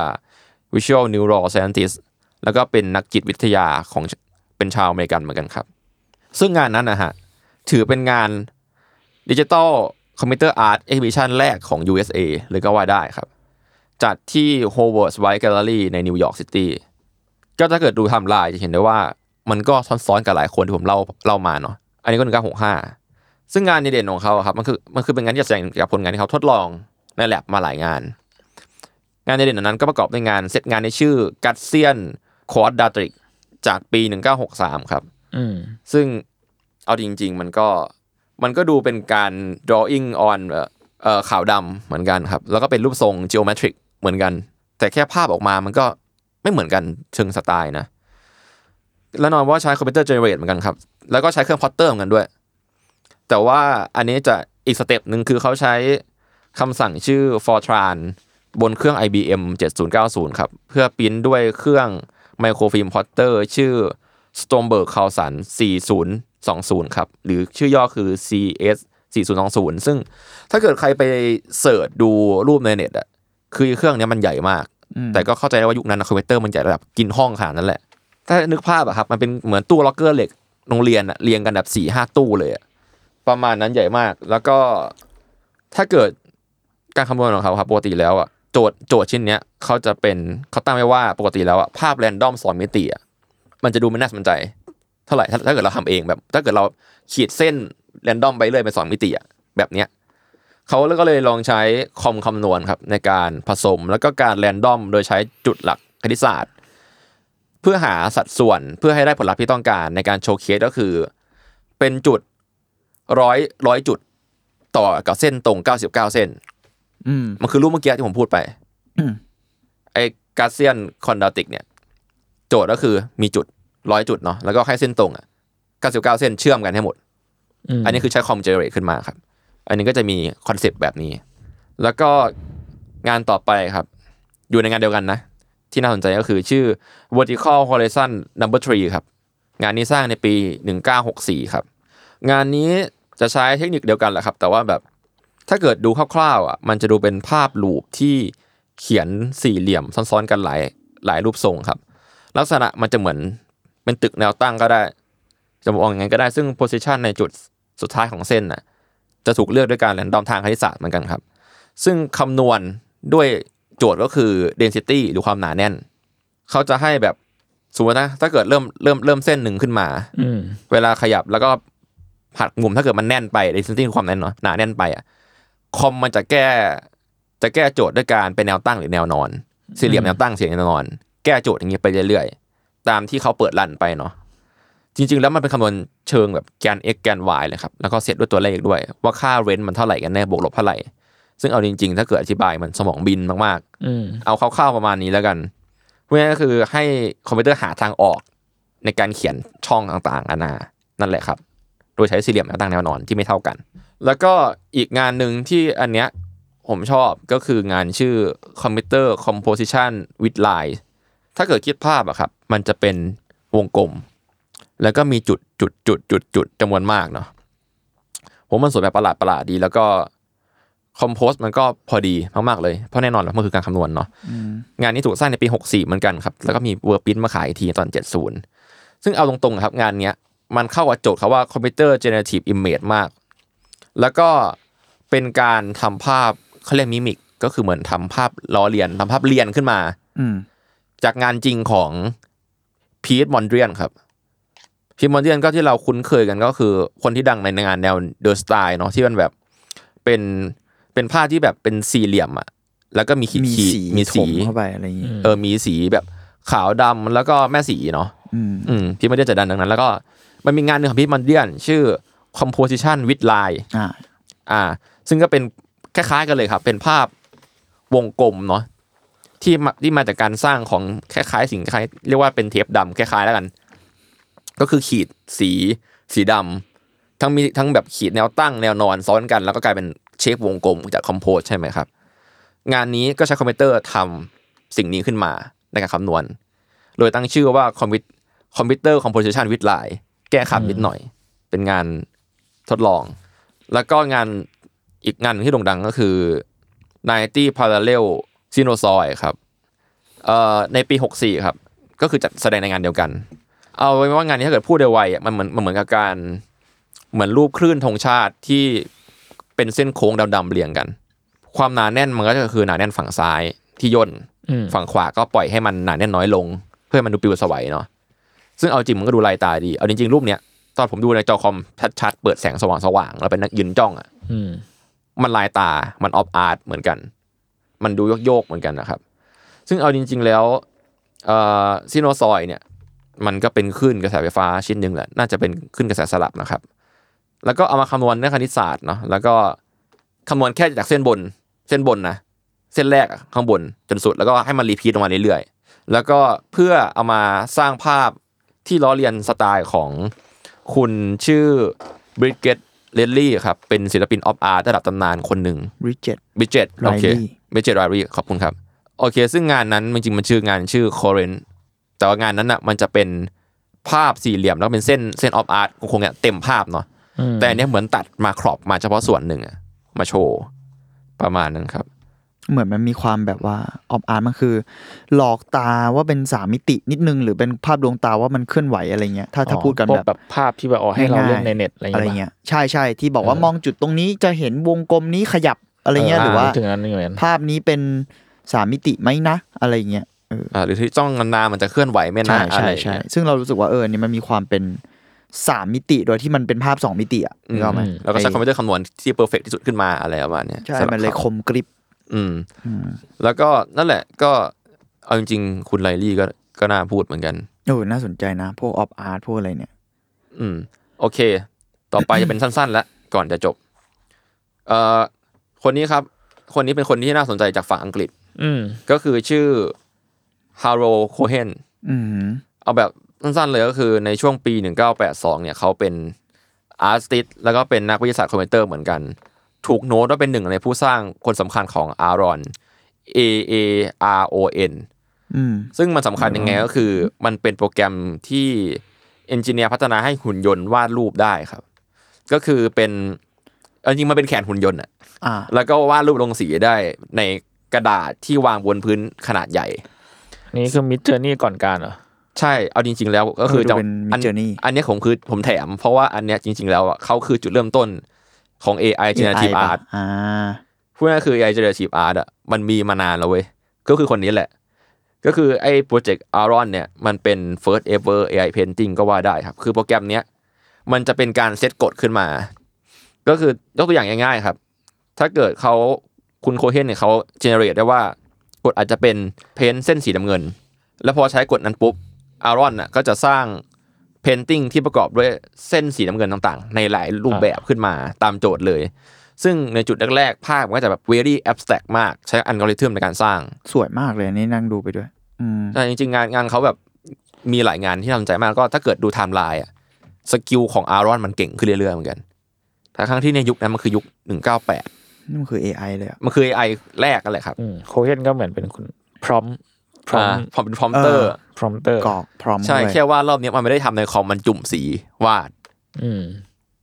Visual Neuroscientist แล้วก็เป็นนักจิตวิทยาของเป็นชาวอเมริกันเหมือนกันครับ ซึ่งงานนั้นนะฮะถือเป็นงานdigital computer art exhibition แรกของ USA เลยก็ว่าได้ครับ จัดที่ Howard Wise Gallery ในนิวยอร์กซิตี้ก็ถ้าเกิดดูทม์ไลน์จะเห็นได้ว่ามันก็ซ้อนๆกับหลายคนที่ผมเล่าเล่ามาเนาะอันนี้ก็หนึ่งเก้าหกห้าซึ่งงานในเด่นของเขาครับมันคือมันคือเป็นงานที่แสดงกับผลงานที่เขาทดลองในแลบมาหลายงาน งานในเด่นนั้นก็ประกอบด้วยงานเซตงานในชื่อกัตเซียน g a t s i a n Quadratic จากปี 1963 ครับอืมซึ่งเอาจริง ๆ มันก็มันก็ดูเป็นการ drawing on เอ่อเอ่อขาวดำเหมือนกันครับ แล้วก็เป็นรูปทรง geometric เหมือนกัน แต่แค่ภาพออกมามันก็ไม่เหมือนกันเชิงสไตล์นะ แล้วนอนว่าใช้คอมพิวเตอร์ generate เหมือนกันครับ แล้วก็ใช้เครื่องพอตเตอร์เหมือนกันด้วย แต่ว่าอันนี้จะอีก step หนึ่งคือเขาใช้คำสั่งชื่อ Fortran บนเครื่อง IBM 7090 ครับ เพื่อปริ้นด้วยเครื่อง microfilm plotter ชื่อ Stromberg c a r l s o n 4020 ครับ หรือชื่อย่อคือ CS 4020 ซึ่งถ้าเกิดใครไป search ดูรูปในเน็ตอะคือเครื่องเนี้ยมันใหญ่มาก แต่ก็เข้าใจได้ว่ายุคนั้นนะคอมพิวเตอร์มันใหญ่ระดับกินห้องขนาดนั้นแหละ ถ้านึกภาพอะครับ มันเป็นเหมือนตู้ล็อกเกอร์เหล็กโรงเรียนอะเรียงกันแบบสี่ห้าตู้เลยอะประมาณนั้นใหญ่มาก แล้วก็ถ้าเกิดการคำนวณของเขาครับปกติแล้วอะ โจทย์โจทย์ชิ้นเนี้ยเขาจะเป็นเขาตั้งไว้ว่าปกติแล้วอะภาพแรนดอมสองมิติอะมันจะดูไม่น่าสนใจ เท่าไหร่ถ้าถ้าเกิดเราทำเองแบบ ถ้าเกิดเราขีดเส้นแรนดอมไปเรื่อยเป็นสองมิติอะแบบเนี้ยเขาก็เลยลองใช้คอมคำนวณครับในการผสมแล้วก็การแรนดอมโดยใช้จุดหลักคณิตศาสตร์ เพื่อหาสัดส่วนเพื่อให้ได้ผลลัพธ์ที่ต้องการในการโชว์เคสก็คือ เป็นจุดร้อยร้อยจุดต่อกับเส้นตรง 99 เส้น มมันคือรูปเมื่อกี้ที่ผมพูดไปอืมไอ้ Gaussian Quadratic เนี่ย โจทย์ก็คือมีจุดร้อยจุดเนาะแล้วก็ให้เส้นตรงอะ99เส้นเชื่อมกันให้หมดอืมอันนี้คือใช้คอม generate ขึ้นมาครับ อันนี้ก็จะมี concept แบบนี้ แล้วก็งานต่อไปครับ อยู่ในงานเดียวกันนะ ที่น่าสนใจก็คือชื่อ vertical horizon number three ครับ งานนี้สร้างในปี 1964 ครับ งานนี้จะใช้เทคนิคเดียวกันแหละครับ แต่ว่าแบบ ถ้าเกิดดูคร่าวๆอะมันจะดูเป็นภาพลูปที่เขียนสี่เหลี่ยมซ้อนๆกันหลายหลายรูปทรงครับ ลักษณะมันจะเหมือนเป็นตึกแนวตั้งก็ได้ จะมองอย่างนั้นก็ได้ซึ่ง position ในจุดสุดท้ายของเส้นน่ะจะถูกเลือกด้วยการแรนดอมทางคณิตศาสตร์เหมือนกันครับ ซึ่งคำนวณด้วยโจทย์ก็คือ density หรือความหนาแน่น เขาจะให้แบบสมมตินะถ้าเกิดเริ่มเริ่มเริ่มเส้นหนึ่งขึ้นมาอืมเวลาขยับแล้วก็หักมุมถ้าเกิดมันแน่นไป density คือความแน่นเนาะหนาแน่นไปอะ คอมมันจะแก้ จะแก้โจทย์ด้วยการเป็นแนวตั้งหรือแนวนอน สี่เหลี่ยมแนวตั้งสี่เหลี่ยมแนวนอน แก้โจทย์อย่างนี้ไปเรื่อยๆ ตามที่เขาเปิดรันไปเนาะจริง ๆ แล้วมันเป็นคำนวณเชิงแบบแกน x แกน y เลยครับแล้วก็เซตด้วยตัวเลขด้วย ว่าค่าเรนต์มันเท่าไหร่กันแน่บวกลบเท่าไหร่ ซึ่งเอาจริง ๆ ถ้าเกิดอธิบายมันสมองบินมากอืมๆเอาคร่าวๆประมาณนี้แล้วกันเพราะงั้นก็คือให้คอมพิวเตอร์หาทางออกในการเขียนช่องต่างๆนานานั่นแหละครับ โดยใช้สี่เหลี่ยมแนวตั้งแนวนอนที่ไม่เท่ากัน แล้วก็อีกงานหนึ่งที่อันเนี้ยผมชอบก็คืองานชื่อ Computer Composition with Line ถ้าเกิดคิดภาพอะครับ มันจะเป็นวงกลม แล้วก็มีจุดจุดจุดจุดจุดจำนวนมากเนาะผมมันสวยแบบประหลาดประหลาดดี แล้วก็ compose มันก็พอดีมากๆเลย เพราะแน่นอนแล้วมันคือการคำนวณเนาะงานนี้ถูกสร้างในปี 64 เหมือนกันครับ แล้วก็มีเวอร์ปินมาขายอีกทีตอน 70 ซึ่งเอาตรงๆครับงานเนี้ยมันเข้ากับโจทย์เขาว่าคอมพิวเตอร์เจเน r a t i v e image มาก แล้วก็เป็นการทำภาพเขาเรียก mimic ก็คือเหมือนทำภาพล้อเลียนทำภาพเลียนขึ้นมา อืมจากงานจริงของ Piet Mondrian ครับPiet Mondrian ก็ที่เราคุ้นเคยกันก็คือ คนที่ดังในงานแนว De Stijl เนาะที่มันแบบเป็นเป็นภาพที่แบบเป็นสี่เหลี่ยมอะแล้วก็มีขีดมีขีดสีมีถสีมเข้าไปอะไรอย่างงี้เออมีสีแบบขาวดำแล้วก็แม่สีเนาะอืมอืม Piet Mondrian จะดันดังนั้น แล้วก็มันมีงานหนึ่งของ Piet Mondrian ชื่อ composition with line อ่าอ่า ซึ่งก็เป็นคล้ายๆกันเลยครับ เป็นภาพวงกลมเนาะที่มาที่มาจากการสร้างของคล้ายๆสิ่งคล้ายเรียกว่าเป็นเทปดำคล้ายๆแล้วกัน ก็คือขีดสีสีดำทั้งมีทั้งแบบขีดแนวตั้งแนวนอนซ้อนกัน แล้วก็กลายเป็น shape วงกลมจากคอมโพสใช่ไหมครับ งานนี้ก็ใช้คอมพิวเตอร์ทำสิ่งนี้ขึ้นมาในการคำนวณ โดยตั้งชื่อว่าคอมพิวคอมพิวเตอร์ composeิชันวิดไลแก้ขัดนิดหน่อย เป็นงาน ทดลอง แล้วก็งานอีกงานหนึ่งที่โด่งดังก็คือ 90 Parallel s i n o s o i ครับเอ่อในปี 64 ครับ ก็คือจัดแสดงในงานเดียวกัน เอาไว้ว่างานนี้ถ้าเกิดพูดไวๆอะมันเหมือนมันเหมือนกับการเหมือนรูปคลื่นธงชาติที่เป็นเส้นโค้งดำๆเรียงกัน ความหนาแน่นมันก็จะคือหนาแน่นฝั่งซ้ายที่ย่นอืมฝั่งขวาก็ปล่อยให้มันหนาแน่นน้อยลง เพื่อให้มันดูปลิวสวัยเนาะซึ่งเอาจริงมันก็ดูลายตาดี เอาจริงๆรูปเนี้ย ตอนผมดูในจอคอมชัดๆ เปิดแสงสว่างๆแล้วเป็นนักยืนจ้องอะอืมมันลายตา มัน op art เหมือนกัน มันดูโยกๆเหมือนกันนะครับ ซึ่งเอาจริง ๆ แล้วเอ่อ sinusoid เนี่ย มันก็เป็นคลื่นกระแสไฟฟ้าชิ้นหนึ่งแหละ น่าจะเป็นคลื่นกระแสสลับนะครับ แล้วก็เอามาคำนวณในคณิตศาสตร์เนาะ แล้วก็คำนวณแค่จากเส้นบน เส้นบนนะ เส้นแรกอะข้างบนจนสุด แล้วก็ให้มัน repeat ลงมาเรื่อยๆ แล้วก็เพื่อเอามาสร้างภาพที่ล้อเลียนสไตล์ของ คุณชื่อ Bridget Riley ครับ เป็นศิลปิน op art ระดับตำนานคนหนึ่งริเจต Bridget โอเค Riley Bridget Riley ขอบคุณครับ โอเค ซึ่งงานนั้นจริงๆมันชื่องานชื่อ c o r r e n แต่ว่างานนั้นอะมันจะเป็นภาพสี่เหลี่ยมแล้วเป็นเส้นเส้น op art โค้งๆเนี่ยเต็มภาพเนาะอืมแต่อันเนี้ยเหมือนตัดมา crop มาเฉพาะส่วนหนึ่งอะมาโชว์ประมาณนั้นครับ เหมือนมันมีความแบบว่าop art มันคือ หลอกตาว่าเป็นสามมิตินิดนึง หรือเป็นภาพดวงตาว่ามันเคลื่อนไหวอะไรเงี้ยถ้าถ้าพูดกันพวแบบแบบภาพที่แบบอ๋อให้เราง่ายๆเล่นในเน็ตอะไรอะไรเงี้ยเงี้ยใช่ใช่ที่บอกว่าเออมองจุดตรงนี้จะเห็นวงกลมนี้ขยับอะไรเงี้ยหรือว่าถึงนั้นนี่เหมือนกันภาพนี้เป็นสามมิติไหมนะ อะไรเงี้ยเอออ่าหรือที่จ้องนานๆมันจะเคลื่อนไหวไม่ใช่นานอะไรใช่อย่างใช่เงี้ยซึ่งเรารู้สึกว่าเออนี่มันมีความเป็นสามมิติโดยที่มันเป็นภาพสองมิติอะนึกออกไหมแล้วก็ใช้คอมพิวเตอร์คำนวณที่ perfect ที่สุดขึ้นมาอะไรประมาณเนี้ยใช่สำหรับมันเลยขาคมกริบ อืมอืม แล้วก็นั่นแหละ ก็เอาจริงๆคุณ Riley ก็ก็น่าพูดเหมือนกันโอ้น่าสนใจนะ พวก op art พวกอะไรเนี่ย อืม โอเค ต่อไปจะเป็นสั้นๆแล้วก่อนจะจบ เอ่อคนนี้ครับ คนนี้เป็นคนที่น่าสนใจจากฝั่งอังกฤษ อืม ก็คือชื่อ Harold Cohen อืมเอาแบบสั้นๆเลยก็คือในช่วงปี 1982 เนี่ยเขาเป็น artist แล้วก็เป็นนักวิทยาศาสตร์คอมพิวเตอร์เหมือนกัน ถูกโน้ตว่าเป็นหนึ่งในผู้สร้างคนสำคัญของอารอน A A R O N อืมซึ่งมันสำคัญยังไงก็คือ มันเป็นโปรแกรมที่เอนจิเนียร์พัฒนาให้หุ่นยนต์วาดรูปได้ครับ ก็คือเป็นเอาจริงๆมันเป็นแขนหุ่นยนต์อะอ่าแล้วก็วาดรูปลงสีได้ในกระดาษที่วางบนพื้นขนาดใหญ่ นี่คือมิดเจอร์นี่ก่อนการเหรอใช่ เอาจริง ๆ แล้วก็คือเออดูเป็นอัน Midjourney อันเนี้ยผมคือผมแถม เพราะว่าอันเนี้ยจริง ๆ แล้วอะเขาคือจุดเริ่มต้น ของ AI generative AI ป่ะ art อ่าพูดง่ายๆคือ AI generative art อะมันมีมานานแล้วเว้ย ก็คือคนนี้แหละ ก็คือไอ้โปรเจกต์ Aaron เนี่ย มันเป็น first ever AI painting ก็ว่าได้ครับ คือโปรแกรมเนี้ย มันจะเป็นการเซตกฎขึ้นมา ก็คือยกตัวอย่างง่ายๆครับ ถ้าเกิดเขาคุณโคเฮนเนี่ยเขา generate ได้ว่ากฎอาจจะเป็นเพ้นเส้นสีน้ำเงิน แล้วพอใช้กฎนั้นปุ๊บ Aaron น่ะก็จะสร้าง painting ที่ประกอบด้วยเส้นสีน้ำเงินต่างๆ ในหลายรูปแบบขึ้นมาตามโจทย์เลย ซึ่งในจุดแรกๆ ภาพมันก็จะแบบ very abstract มากใช้อัลกอริทึมในการสร้าง สวยมากเลยอันนี่นั่งดูไปด้วยอืมแต่จริงๆ งานงานเขาแบบมีหลายงานที่น่าสนใจมากก็ถ้าเกิดดูไทม์ไลน์อะ skill ของ AARON มันเก่งขึ้นเรื่อยๆเหมือนกันแต่ครั้งที่ในยุคนั้นมันคือยุค198นี่มันคือ AI เลยอะมันคือ AI แรกกันแหละครับอืม Cohen ก็เหมือนเป็นคุณพร้อม พร้อมอ่าพอเป็นพรอมเตอร์พร้อมเตอร์กรอกพร้อมใช่ด้วยแค่ว่ารอบนี้มันไม่ได้ทำในคอมมันจุ่มสีวาดอืม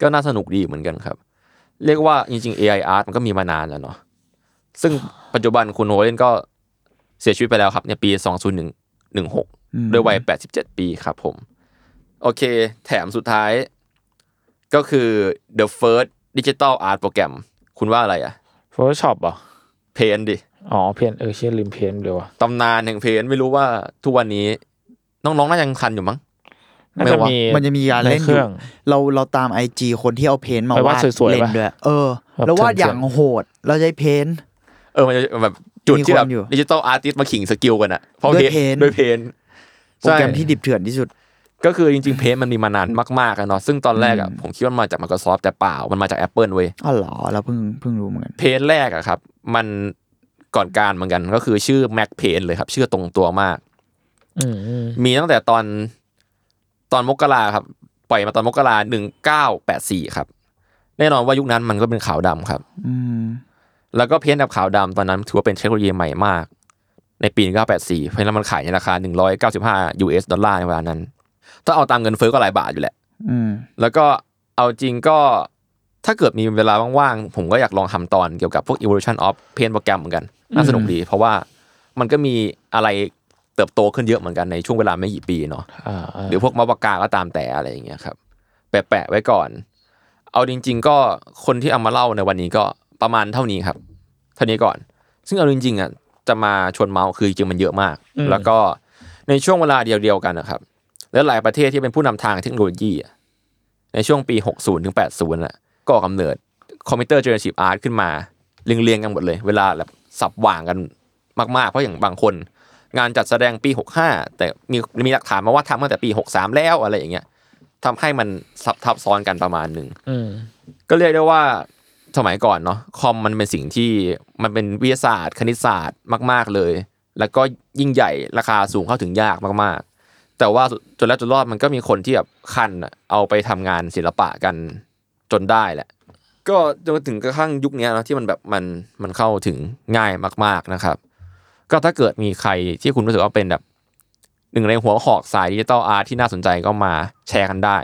ก็น่าสนุกดีเหมือนกันครับ เรียกว่าจริงๆ AI art มันก็มีมานานแล้วเนาะซึ่งปัจจุบันคุณโฮเลนก็เสียชีวิตไปแล้วครับในปี2016อืมด้วยวัย87ปีครับผม โอเค แถมสุดท้าย ก็คือ the first digital art program คุณว่าอะไรอะ Photoshop เหรอ Paint ดิ อ๋อ Paint เออเชื่อลืม Paint เลยวะตำนานแห่ง Paint ไม่รู้ว่าทุกวันนี้ น้องๆน่าจะยังทันอยู่มั้งน่าจะมีมันจะมีการเล่นในอเครื่ยู่องเราเราตาม IG คนที่เอา Paint มาไปวาดวาดสวยๆเล่นปะด้วยเออแบบแล้ววาดเถื่อนๆอย่างโหดเราใช้ Paintเออมันจะแบบจุดที่แบบมีคนอยู่ digital artist มาขิง skill กันอะเพราะด้วยเพน paint ด้วยเพนโปรแกรมที่ดิบเถื่อนที่สุด ก็คือจริงๆเพจมันมีมานานมากๆอะเนาะซึ่งตอนแรกอะอืมผมคิดว่ามันมาจาก Microsoft แต่เปล่ามันมาจาก Apple เว้ยอ๋อเหรอเราเพิ่งเพิ่งรู้เหมือนกันเพจแรกอะครับ มัน ก่อนการเหมือนกันก็คือชื่อ Mac Paint เลยครับ ชื่อตรงตัวมากอืมอืมมีตั้งแต่ตอนตอนมกราครับ ปล่อยมาตอนมกราหนึ่งเก้าแปดสี่ครับ แน่นอนว่ายุคนั้นมันก็เป็นขาวดำครับ อืมแล้วก็เพ้นท์แบบขาวดำตอนนั้นถือว่าเป็นเทคโนโลยีใหม่มาก ในปี 1984 เพราะฉะนั้นมันขายในราคา 195 US ดอลลาร์ในเวลานั้น ถ้าเอาตามเงินเฟ้อก็หลายบาทอยู่แหละอืมแล้วก็เอาจริงก็ ถ้าเกิดมีเวลาว่างๆ ผมก็อยากลองทำตอนเกี่ยวกับพวก evolution of paint โปรแกรมเหมือนกัน น่าสนุกดี เพราะว่ามันก็มีอะไรเติบโตขึ้นเยอะเหมือนกันในช่วงเวลาไม่กี่ปีเนาะอ่าาหรือพวกมาปากกาก็ตามแต่อะไรอย่างเงี้ยครับ แปะๆไว้ก่อน เอาจริง ๆ ก็คนที่เอามาเล่าในวันนี้ก็ประมาณเท่านี้ครับ เท่านี้ก่อน ซึ่งเอาจริงๆอะจะมาชวนเมาส์คือจริงๆมันเยอะมาก แล้วก็ในช่วงเวลาเดียวๆกันนะครับและหลายประเทศที่เป็นผู้นำทางเทคโนโลยีอะในช่วงปี 60ถึง80น่ะ ก็ก่อกำเนิด computer generative art ขึ้นมาเรียงๆกันหมดเลย เวลาแบบสับหว่างกันมากๆ เพราะอย่างบางคน งานจัดแสดงปี 65 แต่มีมีหลักฐานมาว่าทำตั้งแต่ปี 63 แล้วอะไรอย่างเงี้ยทำให้มันซับทับซ้อนกันประมาณหนึ่งอืมก็เรียกได้ว่าสมัยก่อนเนาะคอมมันเป็นสิ่งที่มันเป็นวิทยาศาสตร์ คณิตศาสตร์มาก ๆเลย แล้วก็ยิ่งใหญ่ราคาสูงเข้าถึงยากมากๆ แต่ว่าจนแล้วจนรอดมันก็มีคนที่แบบคันอะเอาไปทำงานศิลปะกัน จนได้แหละ ก็จนถึงกระทั่งยุคเนี้ยเนาะที่มันแบบมันมันเข้าถึงง่ายมาก ๆนะครับ ก็ถ้าเกิดมีใครที่คุณรู้สึกว่าเป็นแบบหนึ่งในหัวหอกสาย digital art ที่น่าสนใจก็มาแชร์กันได้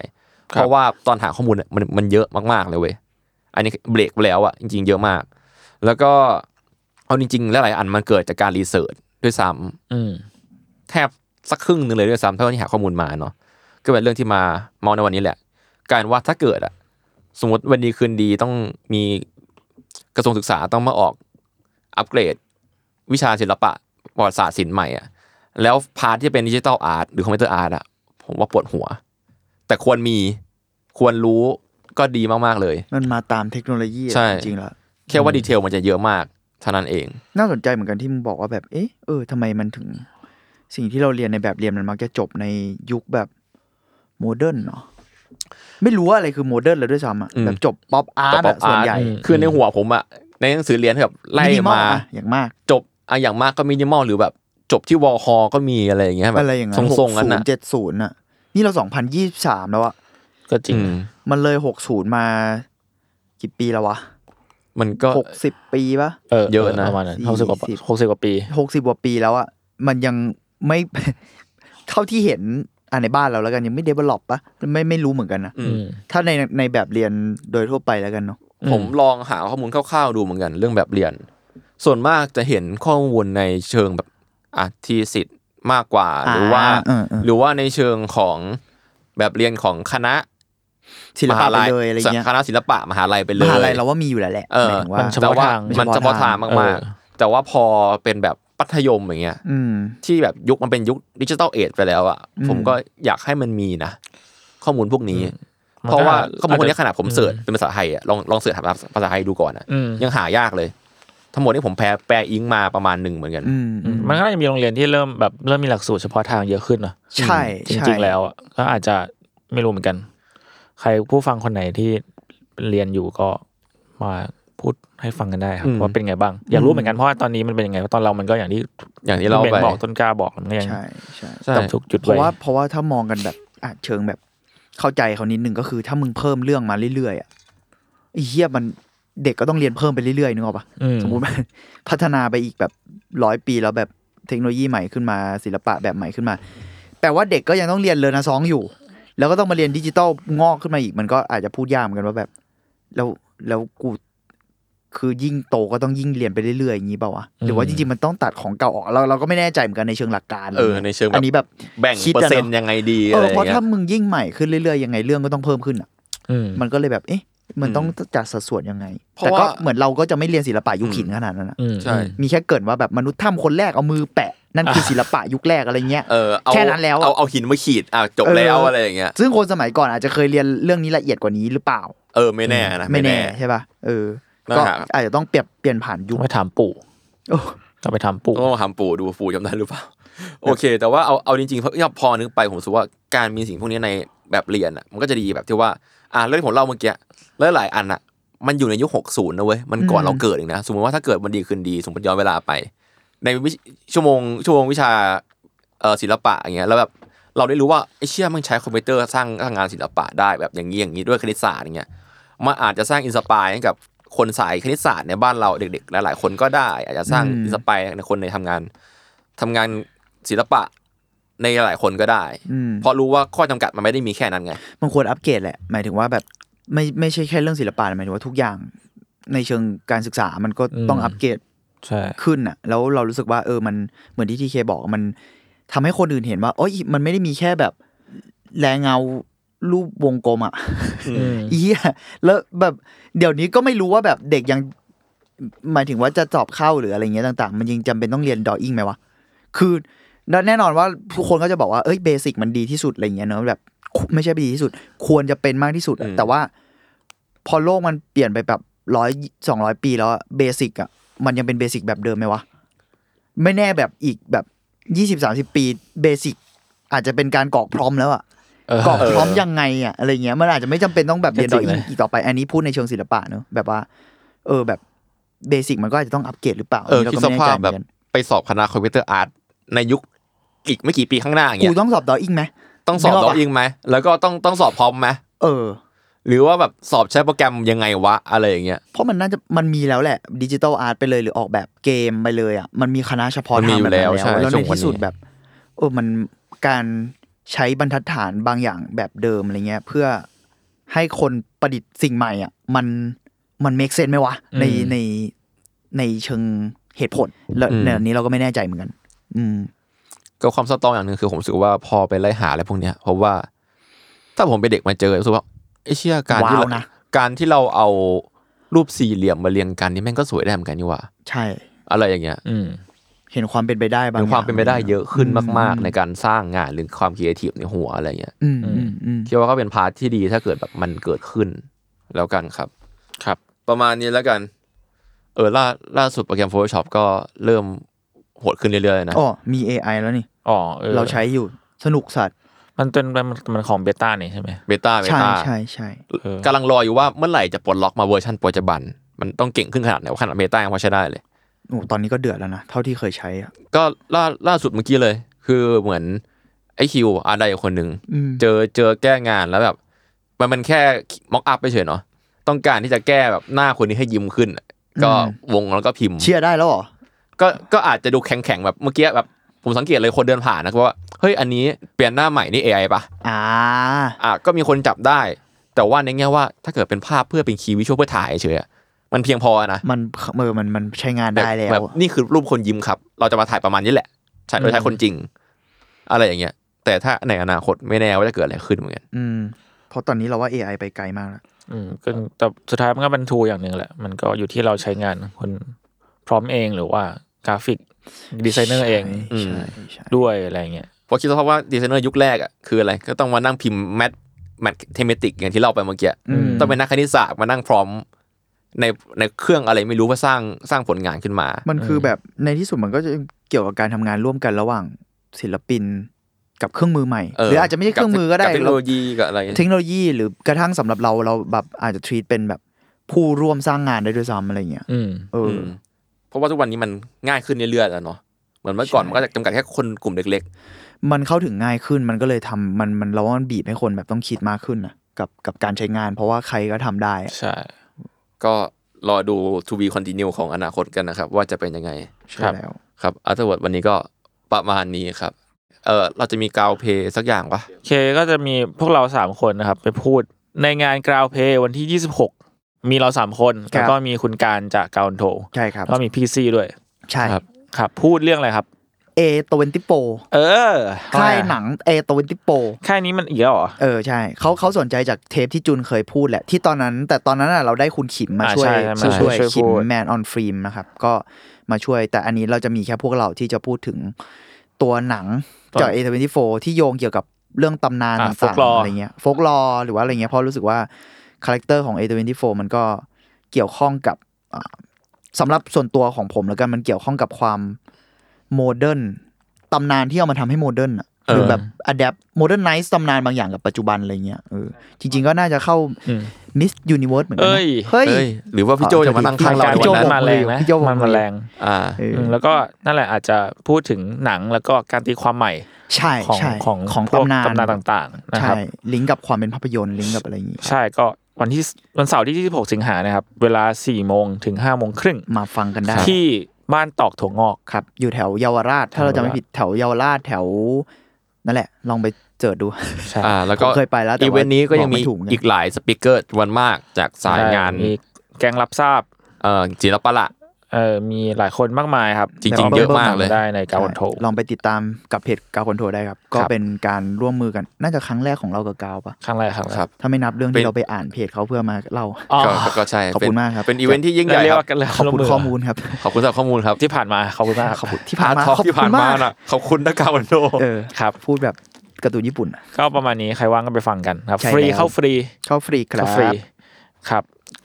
เพราะว่าตอนหาข้อมูลเนี่ยมันมันเยอะมากๆเลยเว้ยอันนี้เบรกไปแล้วอะจริง ๆ เยอะมาก แล้วก็เอาจริงๆแล้วหลายอันมันเกิดจากการ research ด้วยซ้ำอืมแทบสักครึ่งหนึ่งเลยด้วยซ้ำเท่าที่หาข้อมูลมาเนาะก็เป็นเรื่องที่มาเมาท์ในวันนี้แหละ การว่าถ้าเกิดอะ สมมติวันดีคืนดีต้องมีกระทรวงศึกษาต้องมาออกอัปเกรด วิชาศิลปะประวัติศาสตร์ศิลป์ใหม่อะแล้ว part ที่เป็น digital art หรือ computer art อะผมว่าปวดหัว แต่ควรมีควรรู้ก็ดีมากๆเลย มันมาตามเทคโนโลยีอะใช่จริงๆแล้วแค่ว่า detail มันจะเยอะมากเท่านั้นเอง น่าสนใจเหมือนกันที่มึงบอกว่าแบบเอ๊ะเออทำไมมันถึง สิ่งที่เราเรียนในแบบเรียนมันมักจะจบในยุคแบบ modern เนาะ ไม่รู้ว่าอะไรคือ modern เลยด้วยซ้ำอะอืมแบบจบ pop art pop ส่วนใหญ่ art คือในหัวผมอะในหนังสือเรียนแบบไล่มินิมอลมาอะอย่างมาก จบอะอย่างมากก็มินิมอลหรือแบบจบที่วอลคอก็มีอะไรอย่างเงี้ยแบบอะไรอย่างทนั้นหรกงๆกันศูนนะย์เจ็ดศูนย์อะนี่เราสองพันยี่สามแล้วอะก็จริงอืมมันเลยหกศูนย์มากี่ปีแล้ววะมันก็หกสิบปีปะเออเยอะนะประมาณนั้นสี่หกสิบกว่าสิบหกสิบกว่าปีหกสิบกว่าปีแล้วอะมันยังไม่เท่าที่เห็น อะในบ้านเราแล้วกันยังไม่เดเวลลอปปะไม่ไม่รู้เหมือนกันนะอืมอืมถ้าในในแบบเรียนโดยทั่วไปแล้วกันเนาะผมลองหาข้อมูลคร่าวๆดูเหมือนกันเรื่องแบบเรียน ส่วนมากจะเห็นข้อมูลในเชิงแบบอะทีสิทธ์มากกว่าหรือว่าเออเออหรือว่าในเชิงของแบบเรียนของคณะศิลมปะหาไปลัยเลยอะไรเงี้ยคณะศิลปะมหาลัยไปเลมยหาลัยเราว่ามีอยู่แล้วแหละเออหมายถึงว่ามันเฉแต่พาะว่าทางมันเฉพาะทางเอมากอๆแต่ว่าพอเป็นแบบ มัธยมอย่างเงี้ยอืมที่แบบยุคมันเป็นยุคดิจิตอลเอจไปแล้วอะอืมผมก็อยากให้มันมีนะ ข้อมูลพวกนี้มันก็เพราะว่าข้อมูลพวกนี้อาจจะขนาดผมเสิร์ชเป็นภาษาไทยอะลองลองเสิร์ชหาภาษาไทยดูก่อนอะอืมยังหายากเลย ทั้งหมดนี้ผมแปลแปลอิงมาประมาณหนึ่งเหมือนกันอืมอืมมันก็น่าจะมีโรงเรียนที่เริ่มแบบเริ่มมีหลักสูตรเฉพาะทางเยอะขึ้นเนอะใช่จใช่ริงๆแล้วอะก็อาจจะไม่รู้เหมือนกัน ใครผู้ฟังคนไหนที่เรียนอยู่ก็มา พูดให้ฟังกันได้ครับอืมว่าเป็นไงบ้าง อยากรู้เหมือนกันเพราะว่าตอนนี้มันเป็นยังไงเพราะตอนเรามันก็อย่างที่อย่างที่เราพี่ไปบนบอกต้นกล้าบอกมันก็ยังใช่ใช่ใช่ทุกจุดเพไว้ราะว่าเพราะว่าถ้ามองกันแบบอะเชิงแบบเข้าใจเขานิดนึงก็คือ ถ้ามึงเพิ่มเรื่องมาเรื่อยๆอะไอ้เหี้ยมันเด็กก็ต้องเรียนเพิ่มไปเรื่อยๆนึกออกปะอืมสมมุติพัฒนาไปอีกแบบร้อยปีแล้วแบบเทคโนโลยีใหม่ขึ้นมาศิลปะแบบใหม่ขึ้นมาแต่ว่าเด็กก็ยังต้องเรียนเรียนนะซองอยู่ แล้วก็ต้องมาเรียนดิจิตอลงอกขึ้นมาอีกมันก็อาจจะพูดยากเหมือนกันว่าแบบ แล้วแล้วกู คือยิ่งโตก็ต้องยิ่งเรียนไปเรื่อยๆอย่างนี้เปล่าวะหรือว่าจริงๆมันต้องตัดของเก่าออกเราเราก็ไม่แน่ใจเหมือนกันในเชิงหลักการเออในเชิงแบบอันนี้แบบแบ่งคิดเปออะร์เซ็นต์เนอะยังไงดีเออะไรออเพย่างราะเงี้ถ้ายมึงยิ่งใหม่ขึ้นเรื่อยๆยังไงเรื่องก็ต้องเพิ่มขึ้นอะอืมมันก็เลยแบบเอ๊ะมันต้องจัดสัดส่วนยังไงเพราะแต่ก็ว่าเหมือนเราก็จะไม่เรียนศิลปะยุคหินขนาดนั้นอะอืมใช่มีแค่เกรินว่าแบบมนุษย์ถ้ำคนแรกเอามือแปะนั่นคือศิลปะยุคแรกอะไรเงี้ยเออเอาแค่นั้นแล้วอะเอาเอาหินมาขีดอะจบเออแล้วอะไรอย่างเงี้ยซึ่งคนสมัยก่อนอาจจะเคยเรียนเรื่องนี้ละเอียดกว่านี้หรือเปล่า เออไม่แน่นะไม่แน่ใช่ป่ะเออ นะก็ฮะอาจจะต้องเปลี่ยนเปลี่ยนผ่านยุคไม่ถามปู่โอ้ก็ไปทำปลูกต้องมาทำปู่ดูปู่จำได้หรือเปล่า โอเค แต่ว่าเอาเอาจริงๆเพราะพอนึกไปผมรู้สึกว่าการมีสิ่งพวกนี้ในแบบเรียนอะมันก็จะดีแบบที่ว่าอ่าเรื่องที่ผมเล่าเมื่อกี้แล้วหลายอันอะ มันอยู่ในยุค60นะเว้ยมันก่อนอืมเราเกิดเองนะสมมติว่าถ้าเกิดมันดีขึ้นดี สมมติย้อนเวลาไป ในวิชชั่วโมงชั่วโมงวิชาเอ่อศิลปะอย่างเงี้ยแล้วแบบเราได้รู้ว่าไอ้เชี่ยมันใช้คอมพิวเตอร์สร้างสร้างงานศิลปะได้แบบอย่างนี้อย่างนี้ด้วยคณิตศาสตร์อย่างเงี้ยมันอาจจะสร้าง inspire ให้กับ คนสายคณิตศาสตร์ในบ้านเราเด็กๆ หลายๆ คนก็ได้ อาจจะสร้างอืม inspire ในคนในทำงานทำงานศิลปะในหลายคนก็ได้อืมเพราะรู้ว่าข้อจำกัดมันไม่ได้มีแค่นั้นไงมันควรอัปเกรดแหละ หมายถึงว่าแบบไม่ไม่ใช่แค่เรื่องศิลปะหมายถึงว่าทุกอย่าง ในเชิงการศึกษามันก็ต้องอืมอัปเกรดใช่ขึ้นอะ แล้วเรารู้สึกว่าเออมันเหมือนที่ทีเคบอกมันทำให้คนอื่นเห็นว่าโอ้ยมันไม่ได้มีแค่แบบแรงเงา รูปวงกลมอะอืมเอียแล้วแบบเดี๋ยวนี้ก็ไม่รู้ว่าแบบเด็กยัง หมายถึงว่าจะสอบเข้าหรืออะไรเงี้ยต่าง ๆ มันยังจำเป็นต้องเรียน drawing ไหมวะ คือแน่นอนว่าทุกคนก็จะบอกว่าเอ้ย basic มันดีที่สุดอะไรเงี้ยเนอะแบบ ไม่ใช่ดีที่สุด ควรจะเป็นมากที่สุดอะอืมแต่ว่า พอโลกมันเปลี่ยนไปแบบร้อยสองร้อยปีแล้ว basic อะมันยังเป็น basic แบบเดิมไหมวะไม่แน่แบบอีกแบบยี่สิบสามสิบปีเบสิกอาจจะเป็นการกรอกพร้อมแล้วอะเออ กรอกพร้อมยังไงอะอะไรเงี้ยมันอาจจะไม่จำเป็นต้องแบบเรียนดจอริงอิเลยงอีกต่อไปอันนี้พูดในเชิงศิลปะเนอะแบบว่า เออแบบเบสิกมันก็อาจจะต้องอัปเกรดหรือเปล่าเออเราคิดก็สไม่แน่ภาใจพเหมืแบอบนกันไปสอบคณะคอมพิวเตอร์อาร์ตในยุคอีกไม่กี่ปีข้างหน้าอย่างกูเงี้ยต้องสอบดออิงไหมต้องสอบนึกออกดอปะอิงไหมแล้วก็ต้องต้องสอบพร้อมไหมเออ หรือว่าแบบสอบใช้โปรแกรมยังไงวะอะไรอย่างเงี้ยเพราะมันน่าจะมันมีแล้วแหละดิจิตอลอาร์ตไปเลยหรือออกแบบเกมไปเลยอะมันมีคณะเฉพาะมันมีทางอยู่แบบแล้วนั้นใช่แล้วช่ในวงวันที่สุดนี้แบบเออมันการ ใช้บรรทัดฐานบางอย่างแบบเดิมอะไรเงี้ย เพื่อให้คนประดิษฐ์สิ่งใหม่อะมันมันเมคเซนไหมวะ ในอืมในในเชิงเหตุผลแล้วอืมในอันนี้เราก็ไม่แน่ใจเหมือนกัน อืม ก็ความสตรองอย่างหนึ่งคือผมรู้สึกว่าพอไปไล่หาอะไรพวกเนี้ยเพราะว่า ถ้าผมเป็นเด็กมาเจอรู้สึกว่าไอ้เชี่ยการที่ว้าวเรานะการที่เราเอารูปสี่เหลี่ยมมาเรียงกันนี่แม่งก็สวยได้เหมือนกันนี่หว่า ใช่ อะไรอย่างเงี้ย อืม เห็นความเป็นไปได้บางเป็นความเป็นไปได้เยอะขึ้นมาก ๆ ในอืการสร้างงานหรือความครีเอทีฟในหัวอะไรเงี้ยอืมอืมอืมคิดว่าก็เป็น part ที่ดีถ้าเกิดแบบมันเกิดขึ้นแล้วกันครับ ครับ ประมาณนี้แล้วกัน เออล่าล่าสุดโปรแกรม Photoshop ก็เริ่มโหดขึ้นเรื่อยๆนะอ๋อมี AI แล้วนี่อ๋อเออเราใช้อยู่สนุกสัตว์มันเป็นมันมันของ beta นี่ใช่ไหม beta beta ใช่ใช่ใช่เออกำลังรออยู่ว่าเมื่อไหร่จะปลดล็อกมาเวอร์ชันปัจจุบัน มันต้องเก่งขึ้นขนาดไหนว่าขนาด beta ยังพอใช้ได้เลย โอ้ตอนนี้ก็เดือดแล้วนะ เท่าที่เคยใช้อะก็ล่าล่าสุดเมื่อกี้เลย คือเหมือนไอคิวอาร์ไดคนหนึ่งอืมเจอเจอแก้งานแล้วแบบ มันมันแค่ mock up ไปเฉยเนาะต้องการที่จะแก้แบบหน้าคนนี้ให้ยิ้มขึ้น ก็วงแล้วก็พิมพ์ เชี่ยได้แล้วเหรอก็ก็อาจจะดูแข็งๆแบบเมื่อกี้แบบผมสังเกตเลยคนเดินผ่านนะว่าเฮ้ยอันนี้เปลี่ยนหน้าใหม่นี่ AI ปะอ่าอะก็มีคนจับได้ แต่ว่าในแง่ว่าถ้าเกิดเป็นภาพเพื่อเป็นคีย์วิชวลเพื่อถ่ายเฉยๆอะ มันเพียงพอนะมันเออมันมันใช้งานได้แล้วแบบนี่คือรูปคนยิ้มครับ เราจะมาถ่ายประมาณนี้แหละใช่โดยใช้คนจริง อะไรอย่างเงี้ย แต่ถ้าในอนาคตไม่แน่ว่าจะเกิดอะไรขึ้นเหมือนกันอืมเพราะตอนนี้เราว่า AI ไปไกลมากแล้วอืมก็แต่สุดท้ายมันก็เป็นทูอย่างหนึ่งแหละ มันก็อยู่ที่เราใช้งานคนพร้อมเองหรือว่ากราฟิกดีไซเนอร์เองอืมใช่ใช่ด้วยอะไรเงี้ยเพราะคิดสภาพว่าดีไซเนอร์ยุคแรกอะคืออะไร ก็ต้องมานั่งพิมพ์ math mathematic อย่างที่เล่าไปเมื่อกี้อืมต้องเป็นนักคณิตศาสตร์มานั่ง prompt ในในเครื่องอะไรไม่รู้เพื่อสร้างสร้างผลงานขึ้นมา มันคือแบบในที่สุดมันก็จะเกี่ยวกับการทำงานร่วมกันระหว่างศิลปินกับเครื่องมือใหม่เออหรืออาจจะไม่ใช่เครื่องมือก็ได้บเทคโนโลยีกับอะไรเทคโนโลยีหรือกระทั่งสำหรับเราเราแบบอาจจะ treat เป็นแบบผู้ร่วมสร้างงานได้ด้วยซ้ำอะไรเงี้ยอืมเอออืมเพราะว่าทุกวันนี้มันง่ายขึ้นเรื่อยๆแล้วเนาะเหมือนเมื่อก่อนใช่มันก็จะจำกัดแค่คนกลุ่มเล็กมันเข้าถึงง่ายขึ้นมันก็เลยทำมันมันเราว่ามันบีบให้คนแบบต้องคิดมากขึ้นนะกับกับการใช้งาน เพราะว่าใครก็ทำได้อะใช่ๆ ก็รอดู to be continue ของอนาคตกันนะครับ ว่าจะเป็นยังไงใช่แล้วครับ Arttrovert วันนี้ก็ประมาณนี้ครับเออเราจะมีกาวเพย์สักอย่างปะโอเคก็จะมีพวกเราสามคนนะครับ ไปพูดในงานกราวเพย์วันที่26มีเราสามคนแล้วก็มีคุณการจากกาวโทใช่ครับก็มีพี่ซี่ด้วย ใช่ครับครับพูดเรื่องอะไรครับ เอตเวนติโปเออค่ายหนังเอตเวนติโปค่ายนี้มันอีกแล้วเหรอ เออใช่เขาเขาสนใจจากเทปที่จุนเคยพูดแหละ ที่ตอนนั้น แต่ตอนนั้นน่ะเราได้คุณขิมมาอ่าช่วยใช่ใช่มาช่วยช่วยขิมพูดแมนออนฟิล์มนะครับ ก็มาช่วยแต่อันนี้เราจะมีแค่พวกเราที่จะพูดถึงตัวหนังจากเอทเวนตี้โฟที่โยงเกี่ยวกับเรื่องตำนานอ่าต่าง folklore ๆอะไรเงี้ยโฟกลอหรือว่าอะไรเงี้ยเพราะรู้สึกว่าคาแรคเตอร์ของเอทเวนตี้โฟมันก็เกี่ยวข้องกับอ่าสำหรับส่วนตัวของผมแล้วกันมันเกี่ยวข้องกับความ โมเดิร์นตำนานที่เอามาทำให้โมเดิร์นอะหรือแบบอัดแอปโมเดิร์นไนซ์ตำนานบางอย่างกับปัจจุบันอะไรเงี้ยเออจริง ๆ ก็น่าจะเข้าอืมมิสยูนิเวิร์สเหมือนกัเอ้นะยเฮ้ยเอ้ย หรือว่าพี่โจจะมานั่งข้างเราการในโจวันนั้นมาแรงนะพี่โจ้บอกมันมาแรงอ่าเอออืมแล้วก็นั่นแหละอาจจะพูดถึงหนังแล้วก็การตีความใหม่ใช่ของใช่ของของพวกตำนานตำนานต่างๆนะคใช่รับลิงก์กับความเป็นภาพยนตร์ลิงก์กับอะไรอย่างงี้ใช่ก็วันที่วันเสาร์ที่ 26 สิงหานะครับ เวลา4โมงถึง5โมงครึ่งมาฟังกันได้ที่ บ้านตอกถั่วงอกครับ อยู่แถวเยาวราช ถ้าเราจำไม่ผิดแถวเยาวราชแถว นั่นแหละ ลองไปเจิดดูใช่อ่าแล้วก็ผมเคยไปแล้วแต่อีเวนต์นี้ก็ยังมีบอกไม่ถูกเหมือนกันอีกหลายสปิเกอร์วันมากจากสายงานมีแกงรับทราบเอ่อจิรปะละ เออมีหลายคนมากมายครับจริงๆแล้วเยอะมากเลยได้ในกาวันโทใช่ลองไปติดตามกับเพจกาวคอนโทรได้ครับ ก็เป็นการร่วมมือกัน น่าจะครั้งแรกของเรากับกาวปะครั้งแรกครั้งแรกครับถ้าไม่นับเรื่องเป็นที่เราไปอ่านเพจเขาเพื่อมาเล่าอ๋อก็ก็ก็ใช่ขอบคุณเป็นมากครับเป็นอีเวนท์ที่ยิ่งใหญ่เรียกครับว่ากันเลยขอบคุณร่วมมืข้อมูลครับขอบคุณสำหรับข้อมูลครับที่ผ่านมาขอบคุณมากขอบคุณที่ผ่านมาอาร์ตท็อกขอบที่คุผ่านณมามากน่ะขอบคุณนักการวันโดเออครับพูดแบบการ์ตูนญี่ปุ่นอะก็ประมาณนี้ใครว่างก็ไปฟังกันครับใช่ฟรีแล้วเข้าฟรีเข้าฟรีครัเข้าบฟรีครับ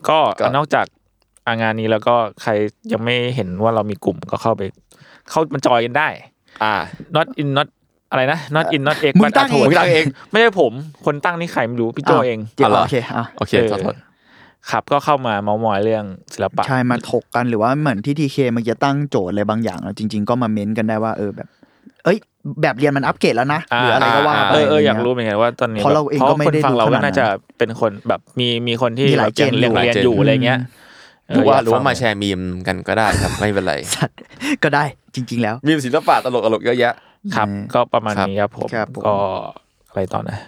ก็ก็นอกจากอ่างานนี้แล้วก็ใครยังไม่เห็นว่าเรามีกลุ่มก็เข้าไป เข้ามันจอยกันได้ อ่า not in not อะไรนะ not in not egg มึงตั้งเองมึงตั้งเอง ไม่ใช่ผม คนตั้งนี่ใครไม่รู้พี่โจเองเจ็บอ๋อเหรอโอเคอะโอเคเออขอโทษครับก็เข้ามาเมามอยเรื่องศิลปะใช่มาถกกันหรือว่าเหมือนที่ทีเคมันจะตั้งโจทย์อะไรบางอย่างแล้วจริง ๆ ก็มาเม้นกันได้ว่าเออแบบ เอ้ย แบบเรียนมันอัปเกรดแล้วนะหรืออะไรก็ว่าไปเออเอออยากะไงี้รู้เหมือนกันว่าตอนนี้เพราะเราเองพก็ไม่คนได้ฟังเรารู้ขก็นาดนั้นน่าจะเป็นคนแบบมีมีคนที่มีหลายแบบยังเจนเรียนอยู่เรียนหลายเจนอยู่อะไรเงี้ย หรือว่าเยกหรือว่าฟังมาแชร์มีมกันก็ได้ครับไม่เป็นไรสัตว์ก็ได้จริง ๆ แล้ว มีมศิลปะตลกตลกๆเยอะแยะครับอืมก็ประมาณครับนี้ครับผมครับผมก็อะไรต่อนะ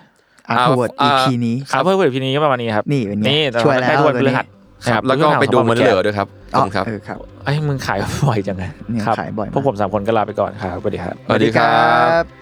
อาร์ทเวิร์ดอ่า EP นี้ครับเพื่อนเพื่อนพี่นี้ก็ประมาณนี้ครับ นี่เป็นไงนี่แต่ช่วยแล้วได้ทุกวันพตัวฤนี้หัสครับแล้วก็ไปดูมันเหลือด้วยครับขอบคุณครับเออครับไอ้ยมึงขายบ่อยจังไงเนี่ยครับขายบ่อยมากพวกผมสามคนก็ลาไปก่อนครับสวัสดีครับสวัสดีครับบ